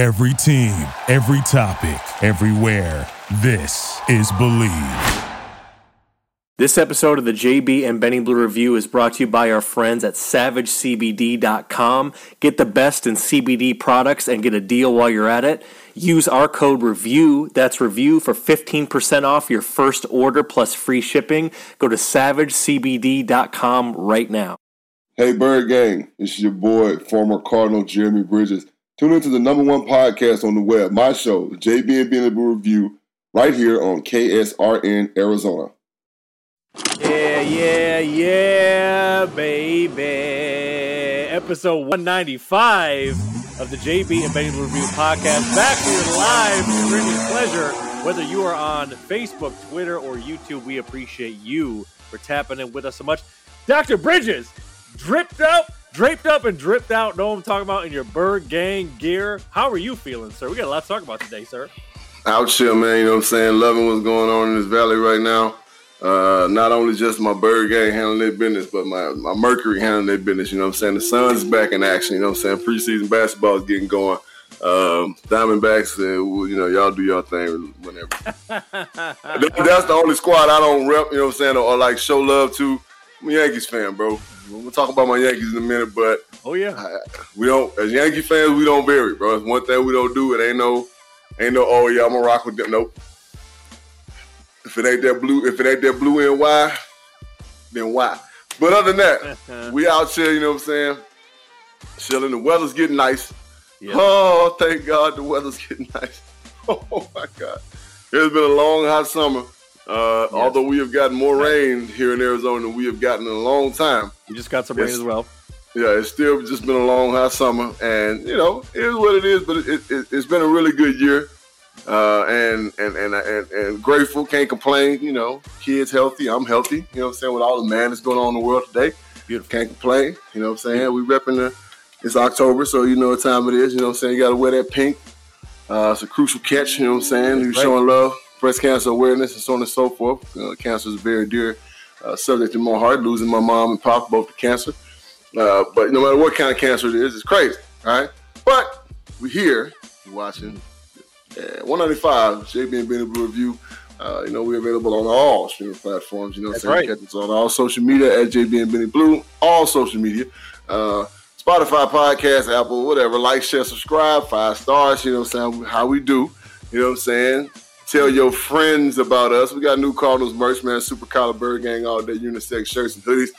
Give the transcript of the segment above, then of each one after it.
Every team, every topic, everywhere. This is Believe. This episode of the JB and Benny Blue Review is brought to you by our friends at SavageCBD.com. Get the best in CBD products and get a deal while you're at it. Use our code REVIEW, that's REVIEW, for 15% off your first order plus free shipping. Go to SavageCBD.com right now. Hey, Bird Gang, it's your boy, former Cardinal Jeremy Bridges. Tune into the number one podcast on the web, my show, JB and Benny Blue Review, right here on KSRN Arizona. Yeah, yeah, yeah, baby. Episode 195 of the JB and Benny Blue Review podcast. Back here live, bringing pleasure. Whether you are on Facebook, Twitter, or YouTube, we appreciate you for tapping in with us so much. Dr. Bridges, dripped up, draped up, and dripped out. Know what I'm talking about in your Bird Gang gear. How are you feeling, sir? We got a lot to talk about today, sir. Out chill, man. You know what I'm saying? Loving what's going on in this valley right now. Uh, not only just my bird gang handling their business, but my, my Mercury handling their business. You know what I'm saying? The Suns back in action. You know what I'm saying? Preseason basketball is getting going. Um, Diamondbacks, uh, you know, y'all do your thing whenever. That's the only squad I don't rep, you know what I'm saying, or, or like show love to. I'm a Yankees fan, bro. We'll talk about my Yankees in a minute, but oh yeah, I, we don't as Yankee fans we don't vary, bro. It's one thing we don't do. It ain't no, ain't no. Oh yeah, I'm gonna rock with them. Nope. If it ain't that blue, if it ain't that blue and why, then why? But other than that, we out here, you know what I'm saying? Chilling. The weather's getting nice. Yep. Oh, thank God the weather's getting nice. Oh my God. It's been a long, hot summer. Uh, yes. Although we have gotten more rain here in Arizona than we have gotten in a long time. You just got some rain as well. Yeah, it's still just been a long, hot summer. And, you know, it is what it is, but it, it, it's been a really good year. Uh, and, and, and and and grateful, can't complain. You know, kids healthy, I'm healthy. You know what I'm saying? With all the man that's going on in the world today, beautiful. Can't complain. You know what I'm saying? We repping the. It's October, so you know what time it is. You know what I'm saying? You got to wear that pink. Uh, it's a crucial catch. You know what I'm saying? You're right. showing love, breast cancer awareness, and so on and so forth. Uh, cancer is a very dear uh, subject in my heart. Losing my mom and pop both to cancer. Uh, but no matter what kind of cancer it is, it's crazy, all right? But we're here, you're watching 195, JB and Benny Blue Review. Uh, you know, we're available on all streaming platforms. You know, That's right. Catch us on all social media at JB and Benny Blue, all social media. Uh, Spotify, podcast, Apple, whatever. Like, share, subscribe, five stars. You know what I'm saying? How we do. You know what I'm saying? Tell your friends about us. We got new Cardinals merch, man. Super Collar Bird Gang all day unisex shirts and hoodies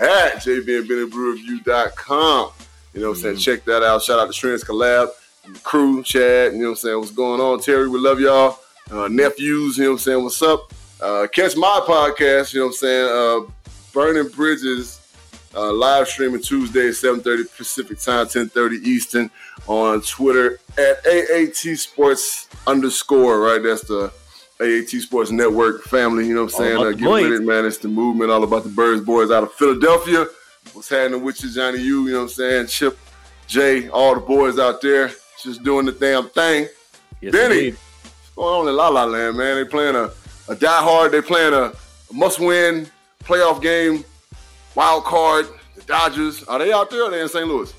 at jbandbennybluereview.com. You know what I'm saying? Mm-hmm. Check that out. Shout out to Trends Collab crew, Chad, you know what I'm saying? What's going on? Terry, we love y'all. Uh, nephews, you know what I'm saying? What's up? Uh, catch my podcast, you know what I'm saying? Uh, Burning Bridges, uh, live streaming Tuesday 7.30 Pacific time, 10.30 Eastern on Twitter at AAT Sports underscore, right? That's the AAT Sports Network family, you know what I'm saying? Uh, get with it, man. It's the movement, all about the Birds boys out of Philadelphia. What's happening with you, Johnny U, you know what I'm saying? Chip, Jay, all the boys out there just doing the damn thing. Yes, Benny, indeed. what's going on in La La Land, man? They playing a, a die hard. They playing a, a must win playoff game, wild card. The Dodgers are they out there? or Are they in St. Louis?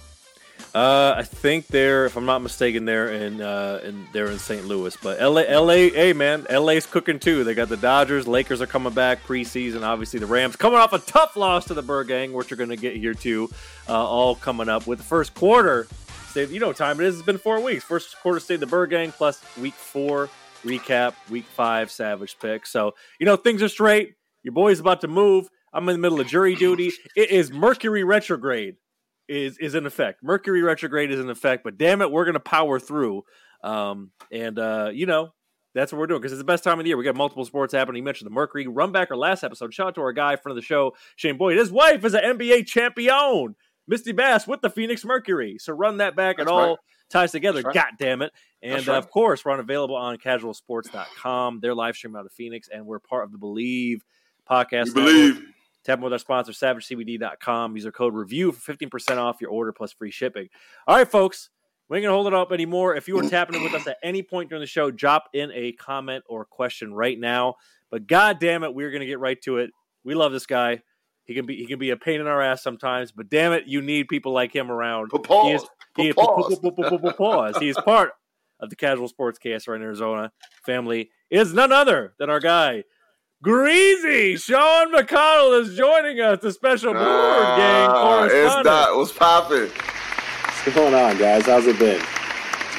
Uh, I think they're, if I'm not mistaken, they're in, uh, in they're in St. Louis. But LA, LA, hey man, LA's cooking too. They got the Dodgers, Lakers are coming back preseason. Obviously, the Rams coming off a tough loss to the Bird Gang, which are going to get here too. Uh, all coming up with the first quarter stayed. You know, time it is. It's been four weeks. First quarter stayed the Bird Gang plus week four recap, week five Savage pick. So you know things are straight. Your boy's about to move. I'm in the middle of jury duty. It is Mercury retrograde is is in effect. Mercury retrograde is in effect. But damn it, we're gonna power through. Um, and uh, you know that's what we're doing because it's the best time of the year. We got multiple sports happening. You mentioned the Mercury run back our last episode. Shout out to our guy, friend of the show, Shane Boyd. His wife is an NBA champion. Misty Bass with the Phoenix Mercury. So run that back. That's it all right. ties together. Right. God damn it. And right. uh, of course, we're on available on casualsports.com. They're live streaming out of Phoenix, and we're part of the Believe podcast. Believe. Tap with our sponsor, SavageCBD.com. Use our code REVIEW for 15% off your order plus free shipping. All right, folks. We ain't going to hold it up anymore. If you are tapping in with us at any point during the show, drop in a comment or question right now. But god damn it, we're going to get right to it. We love this guy. He can be he can be a pain in our ass sometimes, but damn it, you need people like him around. Pause. He is, he, pause. pause. He is part of the Casual Sportscaster in Arizona family is none other than our guy, Greasy. Sean McConnell is joining us, the special Blue uh, Gang correspondent. It's not. What's popping? What's going on, guys? How's it been?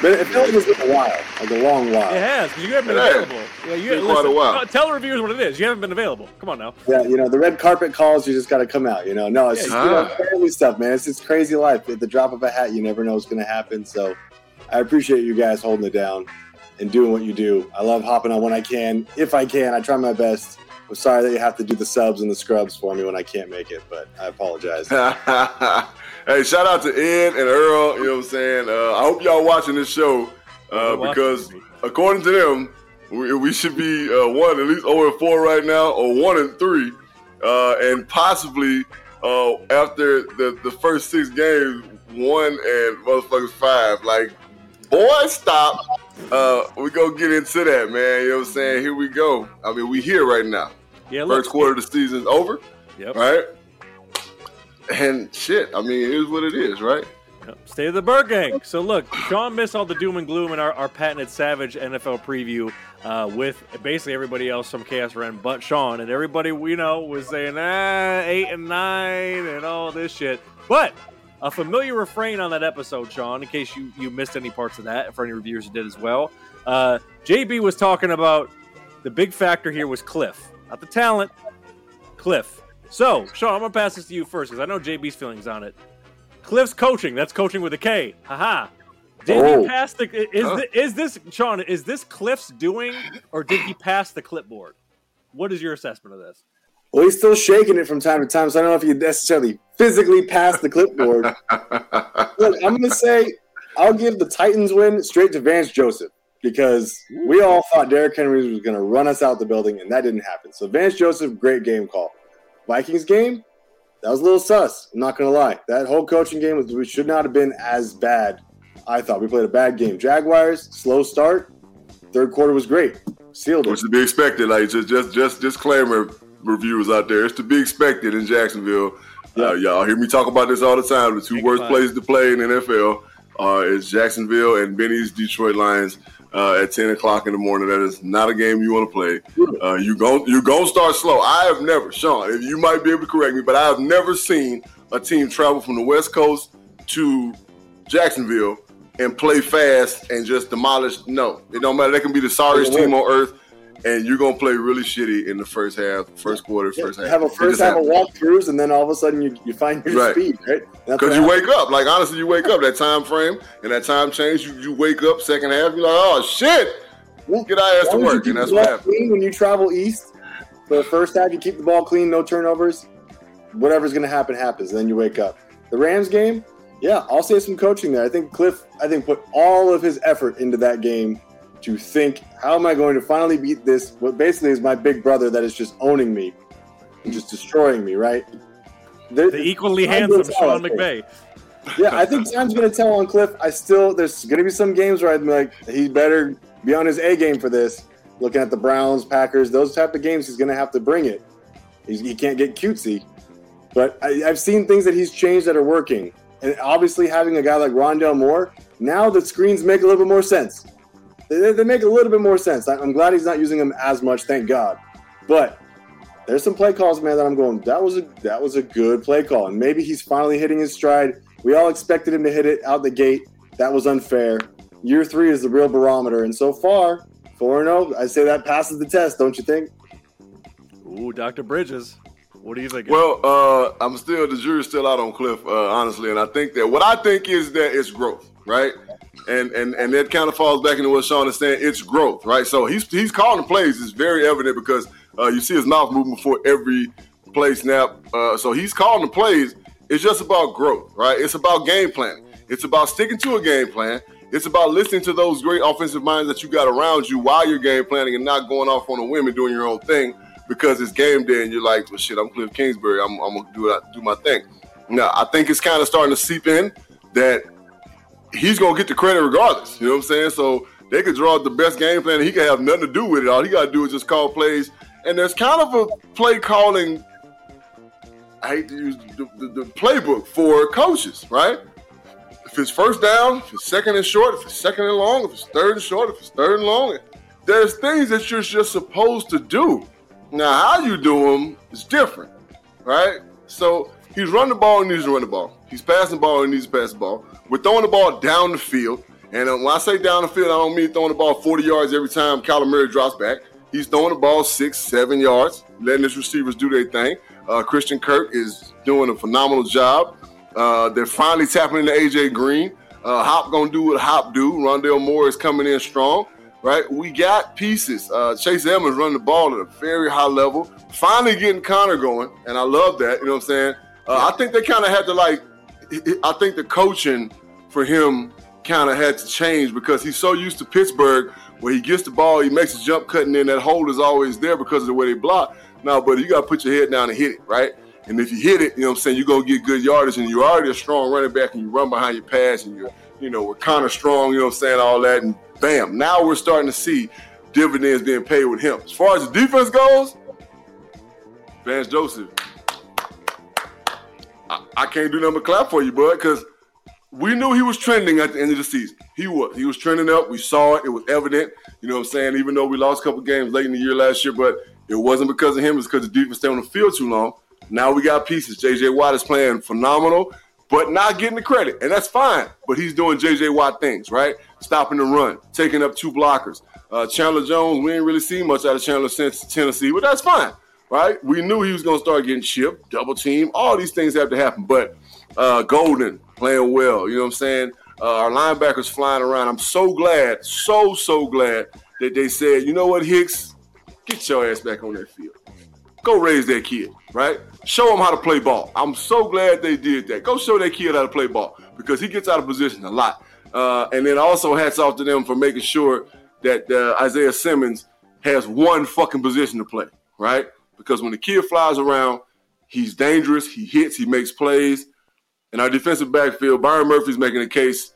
But it feels like it's been a while, like a long while. It has, because you haven't been available. Yeah, you been quite a while. Tell the reviewers what it is. You haven't been available. Come on now. Yeah, you know the red carpet calls. You just got to come out. You know, no, it's yeah, just you know, family stuff, man. It's just crazy life. At the drop of a hat, you never know what's going to happen. So, I appreciate you guys holding it down and doing what you do. I love hopping on when I can, if I can. I try my best. I'm sorry that you have to do the subs and the scrubs for me when I can't make it, but I apologize. hey, shout out to Ed and Earl. You know what I'm saying? Uh, I hope y'all watching this show uh, because according to them, we, we should be uh, one at least 0 and 4 right now, or 1 and 3, uh, and possibly uh, after the, the first six games, one and motherfuckers five. Like, boy, stop. Uh, we go get into that, man. You know what I'm saying? Here we go. I mean, we here right now. Yeah, first quarter of the season's over. Yep. Right. And shit, I mean, it is what it is, right? State of the Bird Gang. So look, Sean missed all the doom and gloom in our, our patented Savage NFL preview uh, with basically everybody else from KSRN but Sean, and everybody you know was saying ah eight and nine and all this shit. But a familiar refrain on that episode, Sean, in case you you missed any parts of that, for any reviewers who did as well. Uh, JB was talking about the big factor here was Cliff, not the talent, Cliff. So, Sean, I'm gonna pass this to you first because I know JB's feelings on it. Cliff's coaching. That's coaching with a K. Haha. Did oh. he pass the? Is huh? the, is this Sean? Is this Cliff's doing, or did he pass the clipboard? What is your assessment of this? Well, he's still shaking it from time to time, so I don't know if he necessarily physically passed the clipboard. Look, I'm going to say I'll give the Titans win straight to Vance Joseph because we all thought Derrick Henry was going to run us out the building, and that didn't happen. So Vance Joseph, great game call. Vikings game, that was a little sus. I'm not going to lie. That whole coaching game was, we should not have been as bad. I thought we played a bad game. Jaguars, slow start. Third quarter was great. Sealed it. Which to be expected. Like just just just disclaimer reviewers out there. It's to be expected in Jacksonville. Yeah. Uh, y'all hear me talk about this all the time. The two worst places to play in the NFL uh, is Jacksonville and Benny's Detroit Lions uh, at 10 o'clock in the morning. That is not a game you want to play. Uh, you go you going to start slow. I have never, Sean, you might be able to correct me, but I have never seen a team travel from the West Coast to Jacksonville and play fast and just demolish. No, it don't matter. They can be the sorriest team on earth and you're gonna play really shitty in the first half, first quarter, yeah, first half. You have a first half of walkthroughs, and then all of a sudden you, you find your right. speed, right? Because you wake up, like honestly, you wake up that time frame and that time change. You, you wake up second half, you're like, oh shit, get our ass to work, and that's what happens. When you travel east, for the first half, you keep the ball clean, no turnovers. Whatever's gonna happen happens. And then you wake up. The Rams game, yeah, I'll say some coaching there. I think Cliff, I think put all of his effort into that game to think, how am I going to finally beat this? What basically is my big brother that is just owning me and just destroying me, right? the equally handsome Sean McVay. Yeah, I think time's going to tell on Cliff. I still, there's going to be some games where I'm like, he better be on his A game for this. Looking at the Browns, Packers, those type of games, he's going to have to bring it. He's, he can't get cutesy. But I, I've seen things that he's changed that are working. And obviously, having a guy like Rondale Moore, now the screens make a little bit more sense. They, they make a little bit more sense. I'm glad he's not using them as much, thank God. But there's some play calls, man, that I'm going. That was a that was a good play call, and maybe he's finally hitting his stride. We all expected him to hit it out the gate. That was unfair. Year three is the real barometer, and so far, four zero. I say that passes the test, don't you think? Ooh, Dr. Bridges. What do you think? Well, uh, I'm still the jury's still out on Cliff, uh, honestly, and I think that what I think is that it's growth, right? And and and that kind of falls back into what Sean is saying. It's growth, right? So he's he's calling the plays. It's very evident because uh, you see his mouth moving before every play snap. Uh, so he's calling the plays. It's just about growth, right? It's about game planning. It's about sticking to a game plan. It's about listening to those great offensive minds that you got around you while you're game planning and not going off on a whim and doing your own thing because it's game day and you're like, well, shit, I'm Cliff Kingsbury. I'm, I'm gonna do do my thing. Now, I think it's kind of starting to seep in that he's gonna get the credit regardless. You know what I'm saying? So they could draw the best game plan. And he can have nothing to do with it. All he got to do is just call plays. And there's kind of a play calling. I hate to use the, the, the playbook for coaches, right? if it's first down, if it's second and short, if it's second and long, if it's third and short, if it's third and long, there's things that you're just supposed to do. Now, how you do them is different, right? So he's running the ball and needs to run the ball. He's passing the ball and needs to pass the ball. We're throwing the ball down the field. And uh, when I say down the field, I don't mean throwing the ball 40 yards every time Kyler Murray drops back. He's throwing the ball six, seven yards, letting his receivers do their thing. Uh, Christian Kirk is doing a phenomenal job. Uh, they're finally tapping into AJ Green. Uh, Hop gonna do what Hop do. Rondale Moore is coming in strong, right? We got pieces. Uh, Chase Edmonds running the ball at a very high level. Finally getting Conner going, and I love that. You know what I'm saying? Uh, I think they kind of had to like. I think the coaching for him kind of had to change because he's so used to Pittsburgh where he gets the ball, he makes a jump cutting in, that hold is always there because of the way they block. Now, but you got to put your head down and hit it, right? And if you hit it, you know what I'm saying, you're going to get good yardage and you're already a strong running back and you run behind your pass and you're, you know, we're kind of strong, you know what I'm saying, all that. And bam, now we're starting to see dividends being paid with him. As far as the defense goes, Vance Joseph, I, I can't do nothing but clap for you, bud, because we knew he was trending at the end of the season. He was. He was trending up. We saw it. It was evident. You know what I'm saying? Even though we lost a couple games late in the year last year, but it wasn't because of him. It's because the defense stayed on the field too long. Now we got pieces. J.J. Watt is playing phenomenal, but not getting the credit. And that's fine. But he's doing J.J. Watt things, right? Stopping the run, taking up two blockers. Uh, Chandler Jones, we didn't really see much out of Chandler since Tennessee, but that's fine, right? We knew he was going to start getting chipped, double team. All these things have to happen. But uh, Golden playing well. You know what I'm saying? Uh, our linebackers flying around. I'm so glad, so, so glad that they said, you know what, Hicks, get your ass back on that field. Go raise that kid, right? Show him how to play ball. I'm so glad they did that. Go show that kid how to play ball because he gets out of position a lot. Uh, and then also hats off to them for making sure that uh, Isaiah Simmons has one fucking position to play, right? Because when the kid flies around, he's dangerous. He hits. He makes plays. In our defensive backfield, Byron Murphy's making a case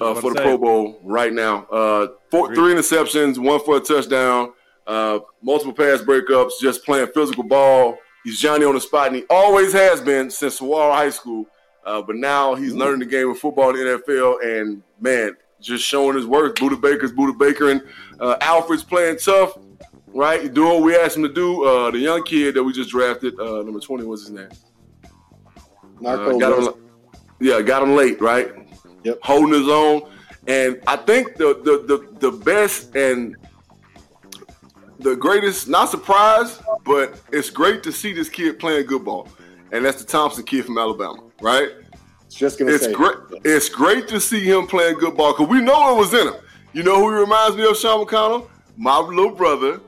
uh, for the say. Pro Bowl right now. Uh, four, three interceptions, one for a touchdown, uh, multiple pass breakups, just playing physical ball. He's Johnny on the spot, and he always has been since Saguaro High School. Uh, but now he's mm-hmm. learning the game of football in the NFL, and man, just showing his worth. Budda Baker's Budda Baker, and uh, Alfred's playing tough, right? Doing what we asked him to do. Uh, the young kid that we just drafted, number 20, what's his name? Marco. Yeah, got him late, right? Yep. Holding his own. And I think the the the, the best and the greatest, not surprise, but it's great to see this kid playing good ball. And that's the Thompson kid from Alabama, right? It's just gonna it's say great. It's great to see him playing good ball because we know it was in him. You know who he reminds me of, Sean McConnell? My little brother,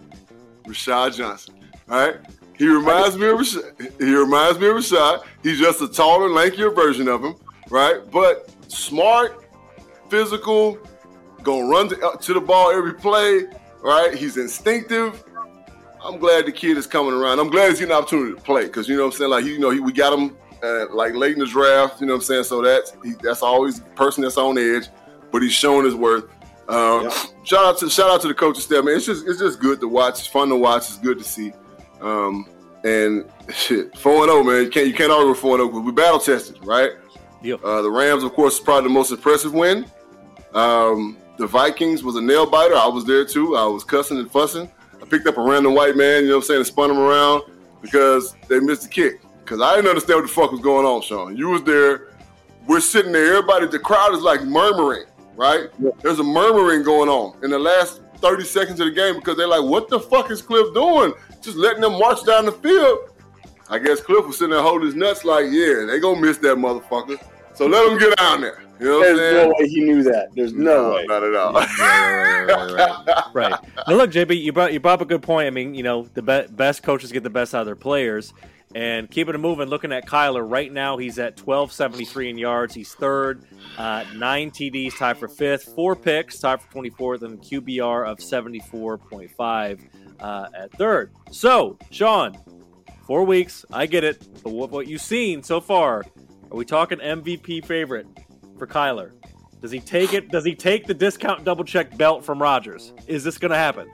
Rashad Johnson. All right. He reminds me of Rashad. He reminds me of Rashad. He's just a taller, lankier version of him, right? But smart, physical, gonna run to, uh, to the ball every play, right? He's instinctive. I'm glad the kid is coming around. I'm glad he's getting an opportunity to play because you know what I'm saying. Like you know, he, we got him uh, like late in the draft. You know what I'm saying. So that's he, that's always person that's on edge, but he's showing his worth. Uh, yep. Shout out to shout out to the coaching staff, man. It's just it's just good to watch. It's fun to watch. It's good to see. Um, and shit, four and zero, oh, man. You can't you can't argue with four and zero oh, because we battle tested, right? Yep. Uh, the Rams, of course, is probably the most impressive win. Um, the Vikings was a nail biter. I was there too. I was cussing and fussing. I picked up a random white man, you know what I'm saying, and spun him around because they missed the kick. Because I didn't understand what the fuck was going on, Sean. You was there. We're sitting there. Everybody, the crowd is like murmuring, right? Yeah. There's a murmuring going on in the last 30 seconds of the game because they're like, what the fuck is Cliff doing? Just letting them march down the field. I guess Cliff was sitting there holding his nuts like, yeah, they gonna miss that motherfucker. So let them get down there. You know There's no way he knew that. There's no, no way. Not at all. right, right, right, right. Now look, JB, you brought you brought up a good point. I mean, you know, the be- best coaches get the best out of their players. And keeping it moving, looking at Kyler right now, he's at 1273 in yards. He's third, uh, nine TDs, tied for fifth, four picks, tied for 24th, and QBR of 74.5 uh, at third. So, Sean, four weeks, I get it. But what, what you've seen so far, are we talking MVP favorite for Kyler? Does he take it? Does he take the discount double check belt from Rodgers? Is this going to happen?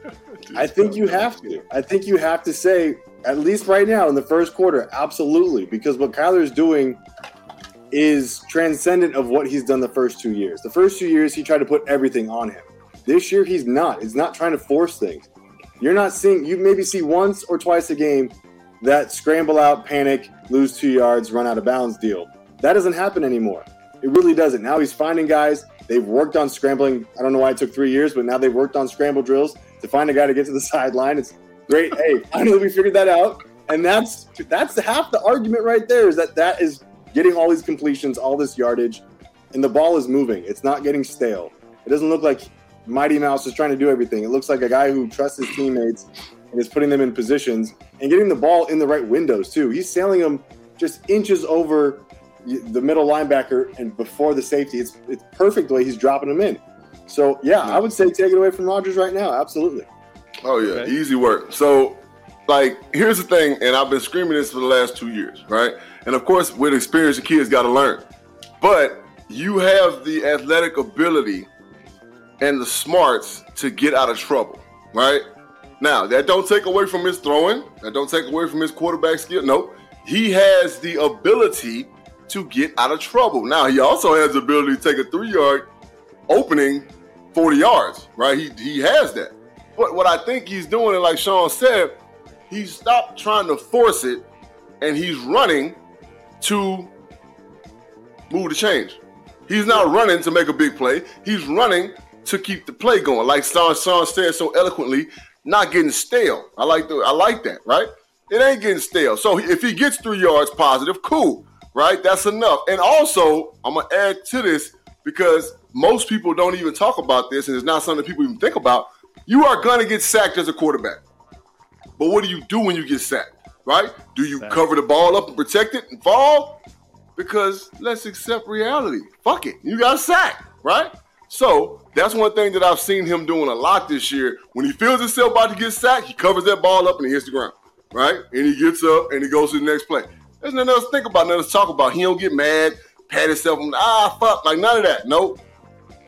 I think you have to. I think you have to say, at least right now in the first quarter, absolutely, because what Kyler is doing is transcendent of what he's done the first two years. The first two years, he tried to put everything on him. This year, he's not. He's not trying to force things. You're not seeing, you maybe see once or twice a game that scramble out, panic, lose two yards, run out of bounds deal. That doesn't happen anymore. It really doesn't. Now he's finding guys. They've worked on scrambling. I don't know why it took three years, but now they've worked on scramble drills to find a guy to get to the sideline. It's great. hey, I finally we figured that out. And that's that's half the argument right there is that that is getting all these completions, all this yardage, and the ball is moving. It's not getting stale. It doesn't look like Mighty Mouse is trying to do everything. It looks like a guy who trusts his teammates and is putting them in positions and getting the ball in the right windows too. He's sailing them just inches over the middle linebacker and before the safety. It's it's perfect the way he's dropping them in. So yeah, I would say take it away from Rodgers right now. Absolutely. Oh yeah, okay. easy work. So like here's the thing, and I've been screaming this for the last two years, right? And of course, with experience, the kids got to learn. But you have the athletic ability and the smarts to get out of trouble, right? Now, that don't take away from his throwing. That don't take away from his quarterback skill. No, he has the ability to get out of trouble. Now, he also has the ability to take a three-yard opening 40 yards, right? He, he has that. But what I think he's doing, and like Sean said, he stopped trying to force it and he's running to move the change. He's not running to make a big play. He's running to keep the play going. Like Sean, Sean said so eloquently, not getting stale. I like the I like that, right? It ain't getting stale. So if he gets three yards positive, cool, right? That's enough. And also, I'm gonna add to this because most people don't even talk about this, and it's not something people even think about. You are gonna get sacked as a quarterback. But what do you do when you get sacked? Right? Do you cover the ball up and protect it and fall? Because let's accept reality. Fuck it. You got sacked, right? So that's one thing that I've seen him doing a lot this year. When he feels himself about to get sacked, he covers that ball up and he hits the ground, right? And he gets up and he goes to the next play. There's nothing else to think about, nothing else to talk about. He don't get mad, pat himself, on, the ah, fuck, like none of that. Nope.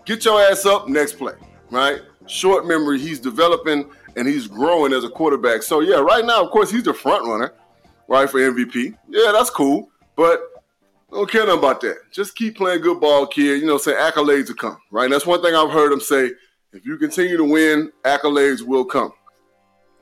Get your ass up, next play, right? Short memory, he's developing and he's growing as a quarterback. So yeah, right now, of course, he's the front runner, right, for MVP. Yeah, that's cool. But I don't care nothing about that. Just keep playing good ball, kid. You know, say accolades will come, right? And that's one thing I've heard him say. If you continue to win, accolades will come.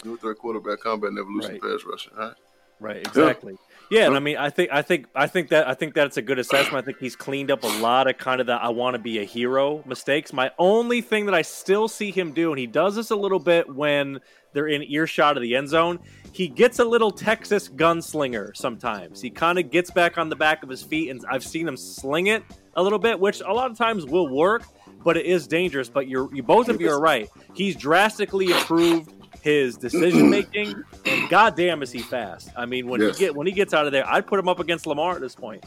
Good third quarterback combat and evolution right. pass rushing, right? Right, exactly. Yeah. Yeah, and I mean, I think, I think, I think that, I think that's a good assessment. I think he's cleaned up a lot of kind of the "I want to be a hero" mistakes. My only thing that I still see him do, and he does this a little bit when they're in earshot of the end zone. He gets a little Texas gunslinger sometimes. He kind of gets back on the back of his feet, and I've seen him sling it a little bit, which a lot of times will work, but it is dangerous. But you're, you both of you are right. He's drastically improved his decision making, and goddamn is he fast. I mean, when yes. he get when he gets out of there, I'd put him up against Lamar at this point.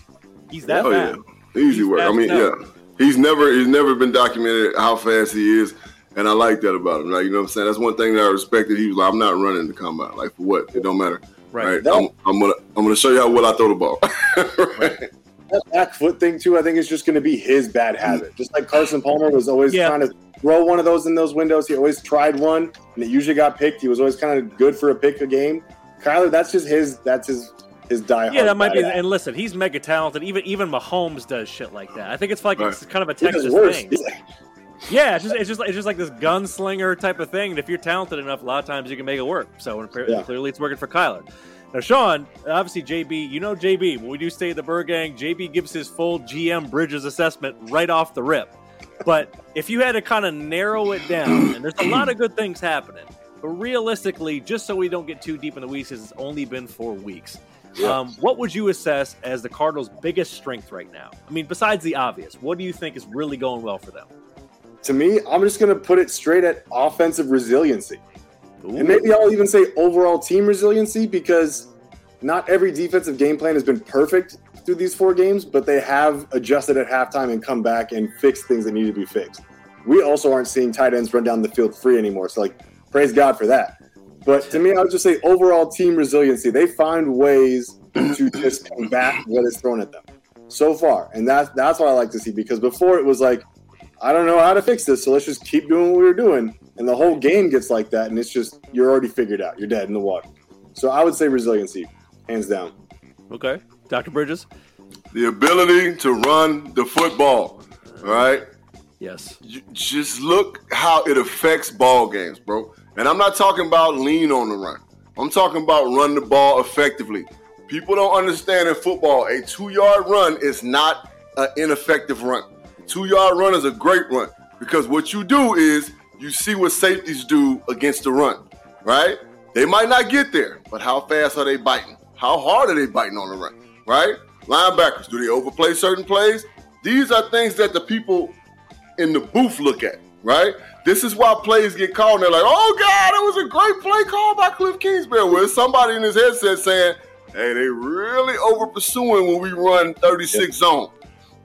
He's that oh, fast. Yeah. Easy he's work. I mean, yeah. He's never he's never been documented how fast he is. And I like that about him. Like, you know what I'm saying? That's one thing that I respected. He was like, I'm not running the combine. Like for what? It don't matter. Right. right? I'm, I'm, gonna I'm gonna show you how well I throw the ball. right. That back foot thing too, I think is just gonna be his bad habit. Mm. Just like Carson Palmer was always yeah. trying to throw one of those in those windows. He always tried one, and it usually got picked. He was always kind of good for a pick a game. Kyler, that's just his. That's his. His die. Yeah, that might be. And listen, he's mega talented. Even even Mahomes does shit like that. I think it's like right. it's kind of a Texas thing. Yeah. it's just it's just it's just like this gunslinger type of thing. And if you're talented enough, a lot of times you can make it work. So yeah. clearly, it's working for Kyler. Now, Sean, obviously JB, you know JB. When we do stay at the Bird Gang, JB gives his full GM Bridges assessment right off the rip. But if you had to kind of narrow it down, and there's a lot of good things happening, but realistically, just so we don't get too deep in the weeds, because it's only been four weeks. Um, what would you assess as the Cardinals' biggest strength right now? I mean, besides the obvious, what do you think is really going well for them? To me, I'm just going to put it straight at offensive resiliency. Ooh. And maybe I'll even say overall team resiliency because not every defensive game plan has been perfect through these four games, but they have adjusted at halftime and come back and fixed things that need to be fixed. We also aren't seeing tight ends run down the field free anymore. So, like, praise God for that. But to me, I would just say overall team resiliency. They find ways to just combat what is thrown at them so far. And that's that's what I like to see because before it was like, I don't know how to fix this, so let's just keep doing what we were doing. And the whole game gets like that, and it's just you're already figured out. You're dead in the water. So I would say resiliency, hands down. Okay. Dr. Bridges? The ability to run the football. All right. Yes. You just look how it affects ball games, bro. And I'm not talking about lean on the run. I'm talking about run the ball effectively. People don't understand in football, a two yard run is not an ineffective run. Two yard run is a great run because what you do is you see what safeties do against the run, right? They might not get there, but how fast are they biting? How hard are they biting on the run, right? Linebackers, do they overplay certain plays? These are things that the people in the booth look at, right? This is why plays get called. And they're like, oh God, it was a great play call by Cliff Kingsbury. With somebody in his headset saying, hey, they really over pursuing when we run 36 yep. zone,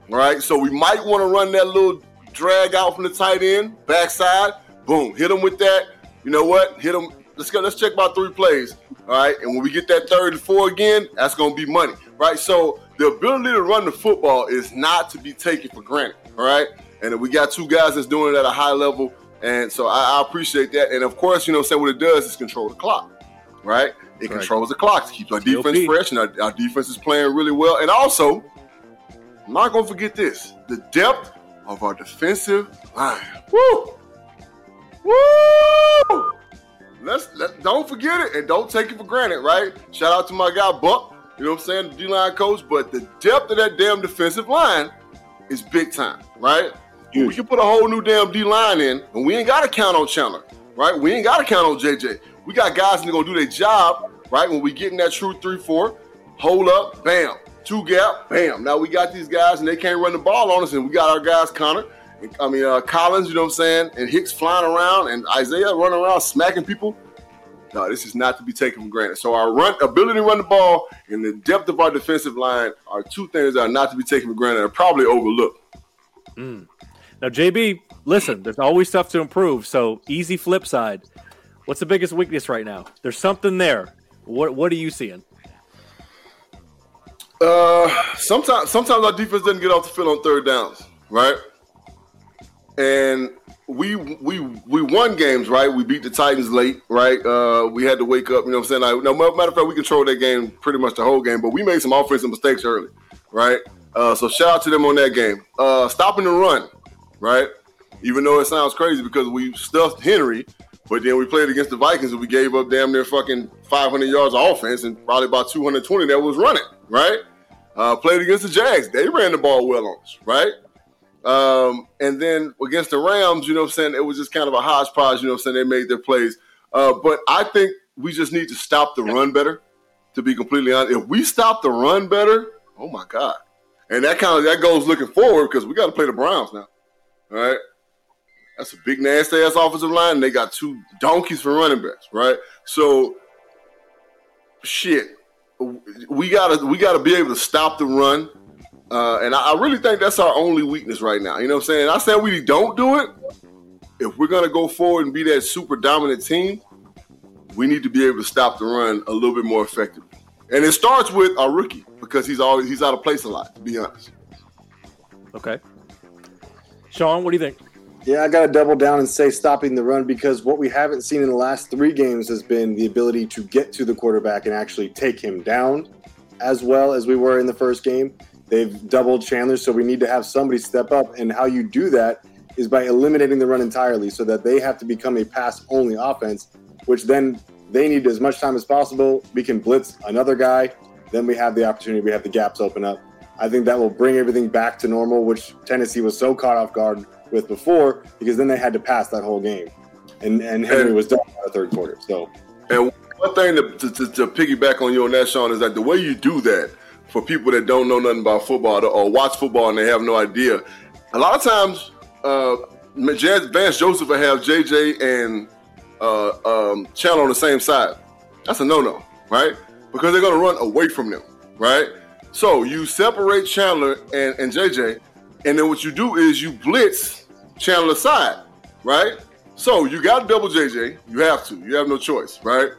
right? So we might want to run that little drag out from the tight end, backside, boom, hit them with that. You know what? Hit them. Let's go. Let's check about three plays. All right. And when we get that third and four again, that's going to be money, right? So the ability to run the football is not to be taken for granted. All right. And we got two guys that's doing it at a high level. And so I, I appreciate that. And of course, you know, say what it does is control the clock, right? It right. controls the clock, It keeps our defense fresh, and our, our defense is playing really well. And also, I'm not gonna forget this: the depth of our defensive line. Woo! Woo! Let's let, don't forget it and don't take it for granted, right? Shout out to my guy Buck, you know what I'm saying, the D-line coach. But the depth of that damn defensive line is big time, right? We can put a whole new damn D line in, and we ain't got to count on Chandler, right? We ain't got to count on JJ. We got guys that are gonna do their job, right? When we get in that true three four, hold up, bam, two gap, bam. Now we got these guys, and they can't run the ball on us, and we got our guys Connor. I mean, uh, Collins, you know what I'm saying, and Hicks flying around, and Isaiah running around smacking people. No, this is not to be taken for granted. So our run ability to run the ball and the depth of our defensive line are two things that are not to be taken for granted and probably overlooked. Mm. Now, JB, listen, there's always stuff to improve. So, easy flip side. What's the biggest weakness right now? There's something there. What What are you seeing? Uh, sometimes sometimes our defense doesn't get off the field on third downs, right? And we we we won games, right? We beat the Titans late, right? Uh, we had to wake up. You know what I'm saying? Like, no matter of fact, we controlled that game pretty much the whole game, but we made some offensive mistakes early, right? Uh, so shout out to them on that game. Uh, stopping the run, right? Even though it sounds crazy because we stuffed Henry, but then we played against the Vikings and we gave up damn near fucking 500 yards of offense and probably about 220 that was running, right? Uh, played against the Jags. They ran the ball well on us, right? Um, and then against the Rams, you know what I'm saying? It was just kind of a hodgepodge, you know what I'm saying? They made their plays. Uh, but I think we just need to stop the run better, to be completely honest. If we stop the run better, oh my God. And that kind of that goes looking forward because we got to play the Browns now. All right. That's a big nasty ass offensive line. And they got two donkeys for running backs, right? So shit. We gotta we gotta be able to stop the run. Uh, and I, I, really think that's our only weakness right now. You know what I'm saying? I said we don't do it. If we're gonna go forward and be that super dominant team, we need to be able to stop the run a little bit more effectively. And it starts with our rookie because he's always he's out of place a lot, to be honest. Okay. Sean, what do you think? Yeah, I got to double down and say stopping the run because what we haven't seen in the last three games has been the ability to get to the quarterback and actually take him down as well as we were in the first game. They've doubled Chandler, so we need to have somebody step up. And how you do that is by eliminating the run entirely so that they have to become a pass only offense, which then they need as much time as possible. We can blitz another guy. Then we have the opportunity, we have the gaps open up. I think that will bring everything back to normal, which Tennessee was so caught off guard with before because then they had to pass that whole game. And, and Henry was done by the third quarter. So, and one thing to, to, to, piggyback on you on that, Sean, is that the way you do that for people that don't know nothing about football or watch football and they have no idea, a lot of times uh, Vance Joseph will have JJ and uh, um, Chandler on the same side. That's a no-no, right? Because they're going to run away from them, right? So you separate Chandler and, and JJ, and then what you do is you blitz Chandler's side, right? So you got double JJ. You have to. You have no choice, right?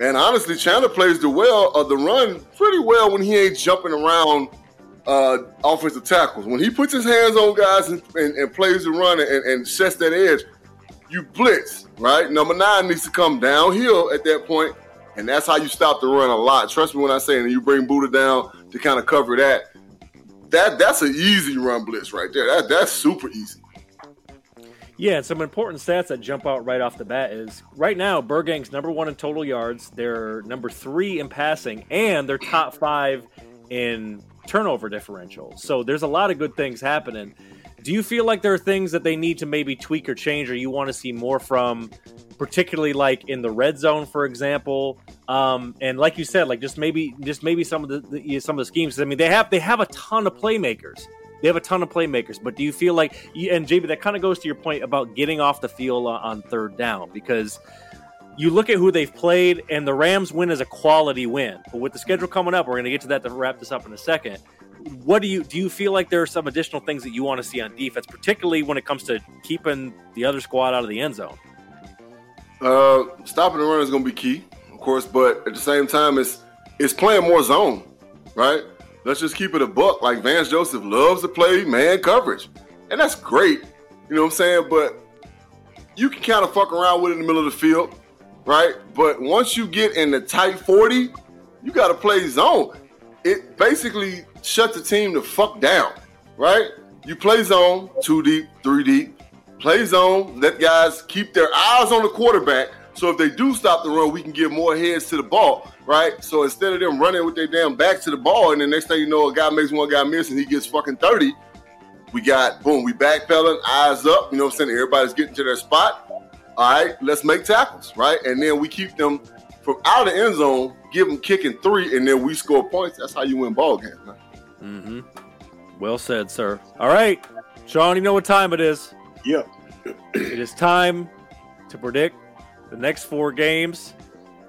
And honestly, Chandler plays the well of the run pretty well when he ain't jumping around uh, offensive tackles. When he puts his hands on guys and, and, and plays the run and, and sets that edge, you blitz, right? Number nine needs to come downhill at that point, and that's how you stop the run a lot. Trust me when I say, and you bring Budda down to kind of cover that. that that's an easy run blitz right there. That that's super easy. Yeah, and some important stats that jump out right off the bat is right now Bird Gang's number one in total yards, they're number three in passing, and they're top five in turnover differential. So there's a lot of good things happening. Do you feel like there are things that they need to maybe tweak or change, or you want to see more from, particularly like in the red zone, for example? Um, and like you said, like just maybe just maybe some of the, the some of the schemes. I mean, they have they have a ton of playmakers. They have a ton of playmakers, but do you feel like and JB that kind of goes to your point about getting off the field on third down because you look at who they've played and the Rams win is a quality win. But with the schedule coming up, we're going to get to that to wrap this up in a second. What do you do you feel like there are some additional things that you want to see on defense, particularly when it comes to keeping the other squad out of the end zone? Uh, stopping the run is going to be key, of course, but at the same time, it's it's playing more zone, right? Let's just keep it a buck. Like Vance Joseph loves to play man coverage. And that's great. You know what I'm saying? But you can kind of fuck around with it in the middle of the field, right? But once you get in the tight 40, you got to play zone. It basically shuts the team the fuck down, right? You play zone, two deep, three deep. Play zone, let guys keep their eyes on the quarterback. So if they do stop the run, we can get more heads to the ball right? So instead of them running with their damn back to the ball, and the next thing you know, a guy makes one guy miss and he gets fucking 30, we got, boom, we backpedaling, eyes up, you know what I'm saying? Everybody's getting to their spot. All right, let's make tackles, right? And then we keep them from out of the end zone, give them kicking three, and then we score points. That's how you win ball games, man. Mm-hmm. Well said, sir. All right, Sean, you know what time it is. Yep. it is time to predict the next four games.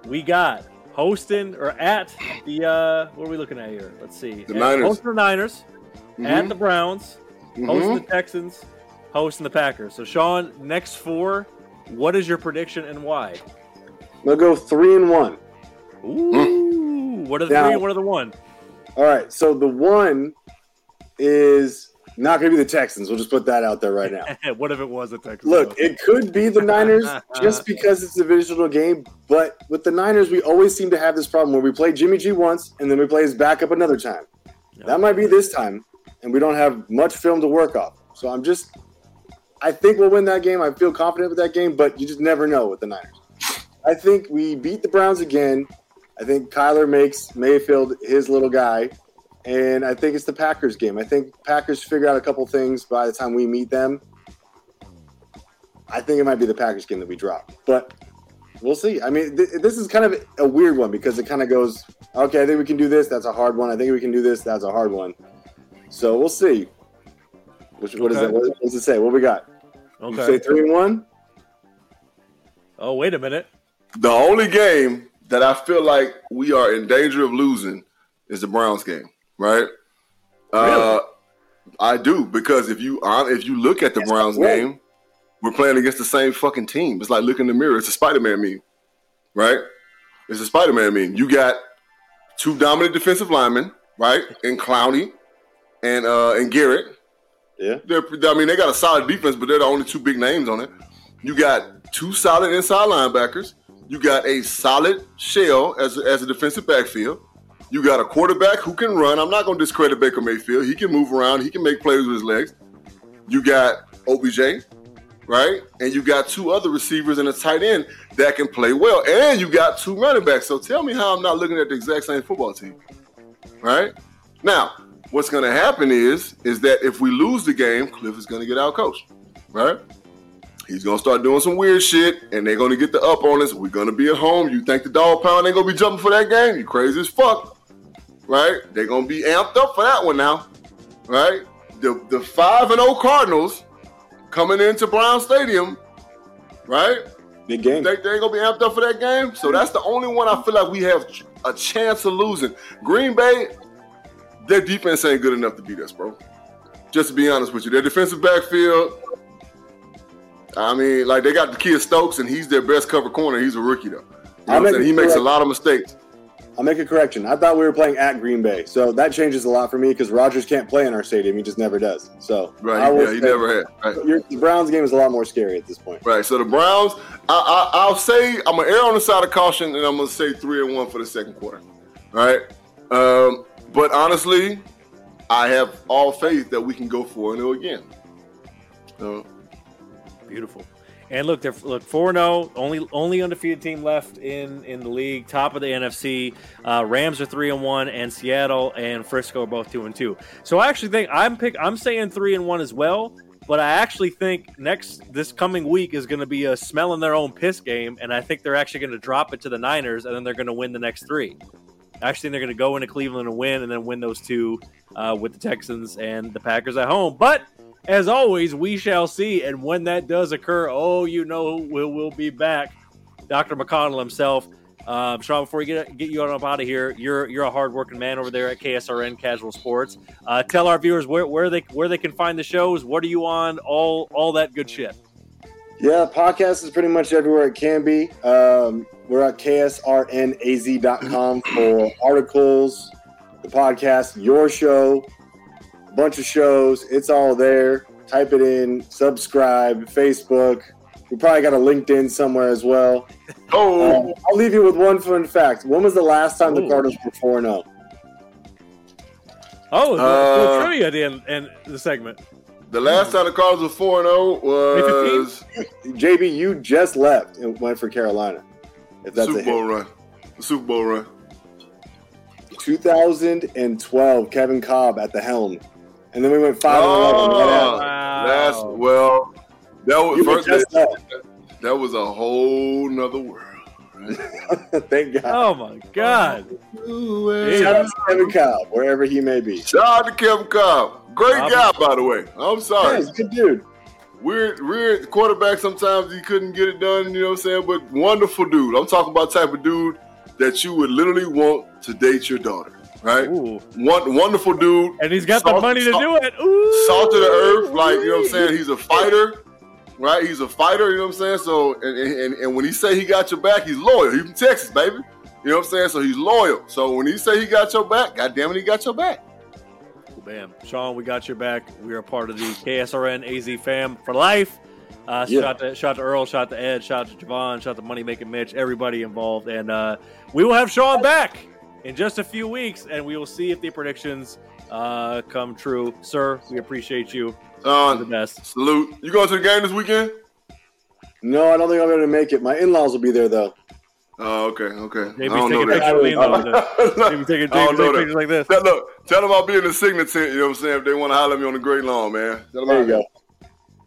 We got hosting or at the uh what are we looking at here? Let's see. The Niners. Hosting the Niners, mm-hmm. at the Browns, mm-hmm. hosting the Texans, hosting the Packers. So Sean, next four, what is your prediction and why? We'll go three and one. Ooh. Mm. What are the now, three what are the one? All right. So the one is not going to be the Texans. We'll just put that out there right now. what if it was the Texans? Look, it could be the Niners just because it's a divisional game. But with the Niners, we always seem to have this problem where we play Jimmy G once and then we play his backup another time. Yep. That might be this time, and we don't have much film to work off. So I'm just, I think we'll win that game. I feel confident with that game, but you just never know with the Niners. I think we beat the Browns again. I think Kyler makes Mayfield his little guy and I think it's the Packers game. I think Packers figure out a couple things by the time we meet them. I think it might be the Packers game that we drop, but we'll see. I mean, th- this is kind of a weird one because it kind of goes, okay, I think we can do this. That's a hard one. I think we can do this. That's a hard one. So we'll see. Which, what okay. is it? What does it say? What we got? Okay. You say three and one. Oh, wait a minute. The only game that I feel like we are in danger of losing is the Browns game right? Really? Uh, I do because if you if you look at the That's Browns game, we're playing against the same fucking team. It's like look in the mirror. It's a Spider-Man meme, right? It's a Spider-Man meme. You got two dominant defensive linemen, right? And Clowney and uh and Garrett. Yeah. They're, I mean, they got a solid defense, but they're the only two big names on it. You got two solid inside linebackers. You got a solid shell as as a defensive backfield. You got a quarterback who can run. I'm not going to discredit Baker Mayfield. He can move around. He can make plays with his legs. You got OBJ, right? And you got two other receivers and a tight end that can play well. And you got two running backs. So tell me how I'm not looking at the exact same football team, right? Now, what's going to happen is is that if we lose the game, Cliff is going to get out coached, right? He's gonna start doing some weird shit, and they're gonna get the up on us. We're gonna be at home. You think the dog pound ain't gonna be jumping for that game? You crazy as fuck right? They're gonna be amped up for that one now, right? The the five and zero oh Cardinals coming into Brown Stadium, right? Big game. They, they ain't gonna be amped up for that game. So that's the only one I feel like we have a chance of losing. Green Bay, their defense ain't good enough to beat us, bro. Just to be honest with you, their defensive backfield. I mean, like they got the kid Stokes, and he's their best cover corner. He's a rookie though. You know he makes a lot of mistakes. I'll make a correction. I thought we were playing at Green Bay, so that changes a lot for me because Rodgers can't play in our stadium. He just never does. So right, yeah, he never had. Right. the Browns game is a lot more scary at this point. Right. So the Browns, I, I, will say I'm gonna err on the side of caution, and I'm gonna say three and one for the second quarter. Right. Um, but honestly, I have all faith that we can go 4 0 again. So, Beautiful. And look, they're look four zero, only only undefeated team left in in the league, top of the NFC. Uh, Rams are three and one, and Seattle and Frisco are both two and two. So I actually think I'm pick I'm saying three and one as well. But I actually think next this coming week is going to be a smelling their own piss game, and I think they're actually going to drop it to the Niners, and then they're going to win the next three. Actually, they're going to go into Cleveland and win, and then win those two uh, with the Texans and the Packers at home. But as always, we shall see. And when that does occur, oh, you know, we'll, we'll be back. Dr. McConnell himself. Um, Sean, before we get get you on up out of here, you're you're a hardworking man over there at KSRN Casual Sports. Uh, tell our viewers where, where they where they can find the shows. What are you on? All all that good shit. Yeah, podcast is pretty much everywhere it can be. Um, we're at ksrnaz.com for articles, the podcast, your show, bunch of shows. It's all there. Type it in, subscribe, Facebook. We probably got a LinkedIn somewhere as well. oh, Um, I'll leave you with one fun fact. When was the last time the Ooh. Cardinals were 4 0? Oh, the Uh, little trivia at the end, end of the segment. the last time the Cardinals were 4 0 was JB, you just left and went for Carolina. If that's Super a Bowl hit. run. The Super Bowl run. 2012, Kevin Kolb at the helm. And then we went 5 and 11 right Oh, Wow. that's well. That was. You first. just left. That was a whole nother world. Thank God. Oh my god! Shout out to Kevin Kolb, wherever he may be. Shout out to Kevin Kolb. Great Kolb. guy, by the way. I'm Yeah, sorry. he's a good dude. Weird, weird quarterback. Sometimes he couldn't get it done. You know what I'm saying? But wonderful dude. I'm talking about type of dude that you would literally want to date your daughter. Right? Ooh. One wonderful dude. And he's got the money to salt- do it. Ooh. salt of the earth, like you know what I'm saying. He's a fighter, right? He's a fighter. You know what I'm saying. So, and, and, and when he say he got your back, he's loyal. He's from Texas, baby. You know what I'm saying. So he's loyal. So when he say he got your back, God damn it, he got your back. Bam. Sean, we got your back. We are part of the KSRN AZ fam for life. Uh, Yeah. Shout to shout to Earl, shout to Ed, shout to Javon, shout to Money Making Mitch, everybody involved. And uh, we will have Sean back in just a few weeks, and we will see if the predictions uh, come true. Sir, we appreciate you. You're the best. salute. You going to the game this weekend? No, I don't think I'm going to make it. My in laws will be there, though. Oh, okay, okay. Maybe I don't take know a picture that. of me. Maybe take a I don't take, know take that. pictures like this. Tell, look, tell them I'll be in the signet tent. You know what I'm saying? If they want to holler at me on the great lawn, man. Tell them There you I'll- go.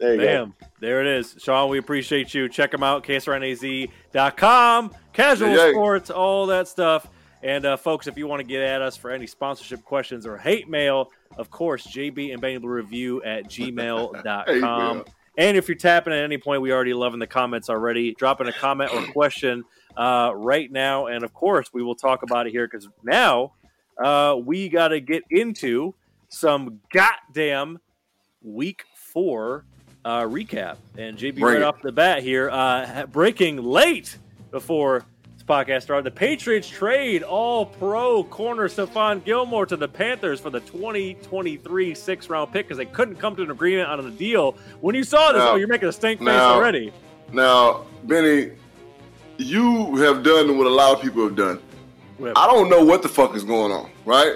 There you go. Bam. There it is. Sean, we appreciate you. Check them out, ksrnaz.com, casual Yeah, yeah. sports, all that stuff. And uh, folks, if you want to get at us for any sponsorship questions or hate mail, of course, JB and Benny Review at gmail.com. mail. and if you're tapping at any point, we already loving the comments already. Dropping a comment or question uh, right now. And of course, we will talk about it here because now uh, we got to get into some goddamn week four uh, recap. And JB, Bring right it. off the bat here, uh, breaking late before podcast started, the Patriots trade all pro corner Stephon Gilmore to the Panthers for the 2023 six round pick because they couldn't come to an agreement on the deal. When you saw this, Now- oh, you're making a stink face already. Now, Benny, you have done what a lot of people have done. Whatever. I don't know what the fuck is going on, right?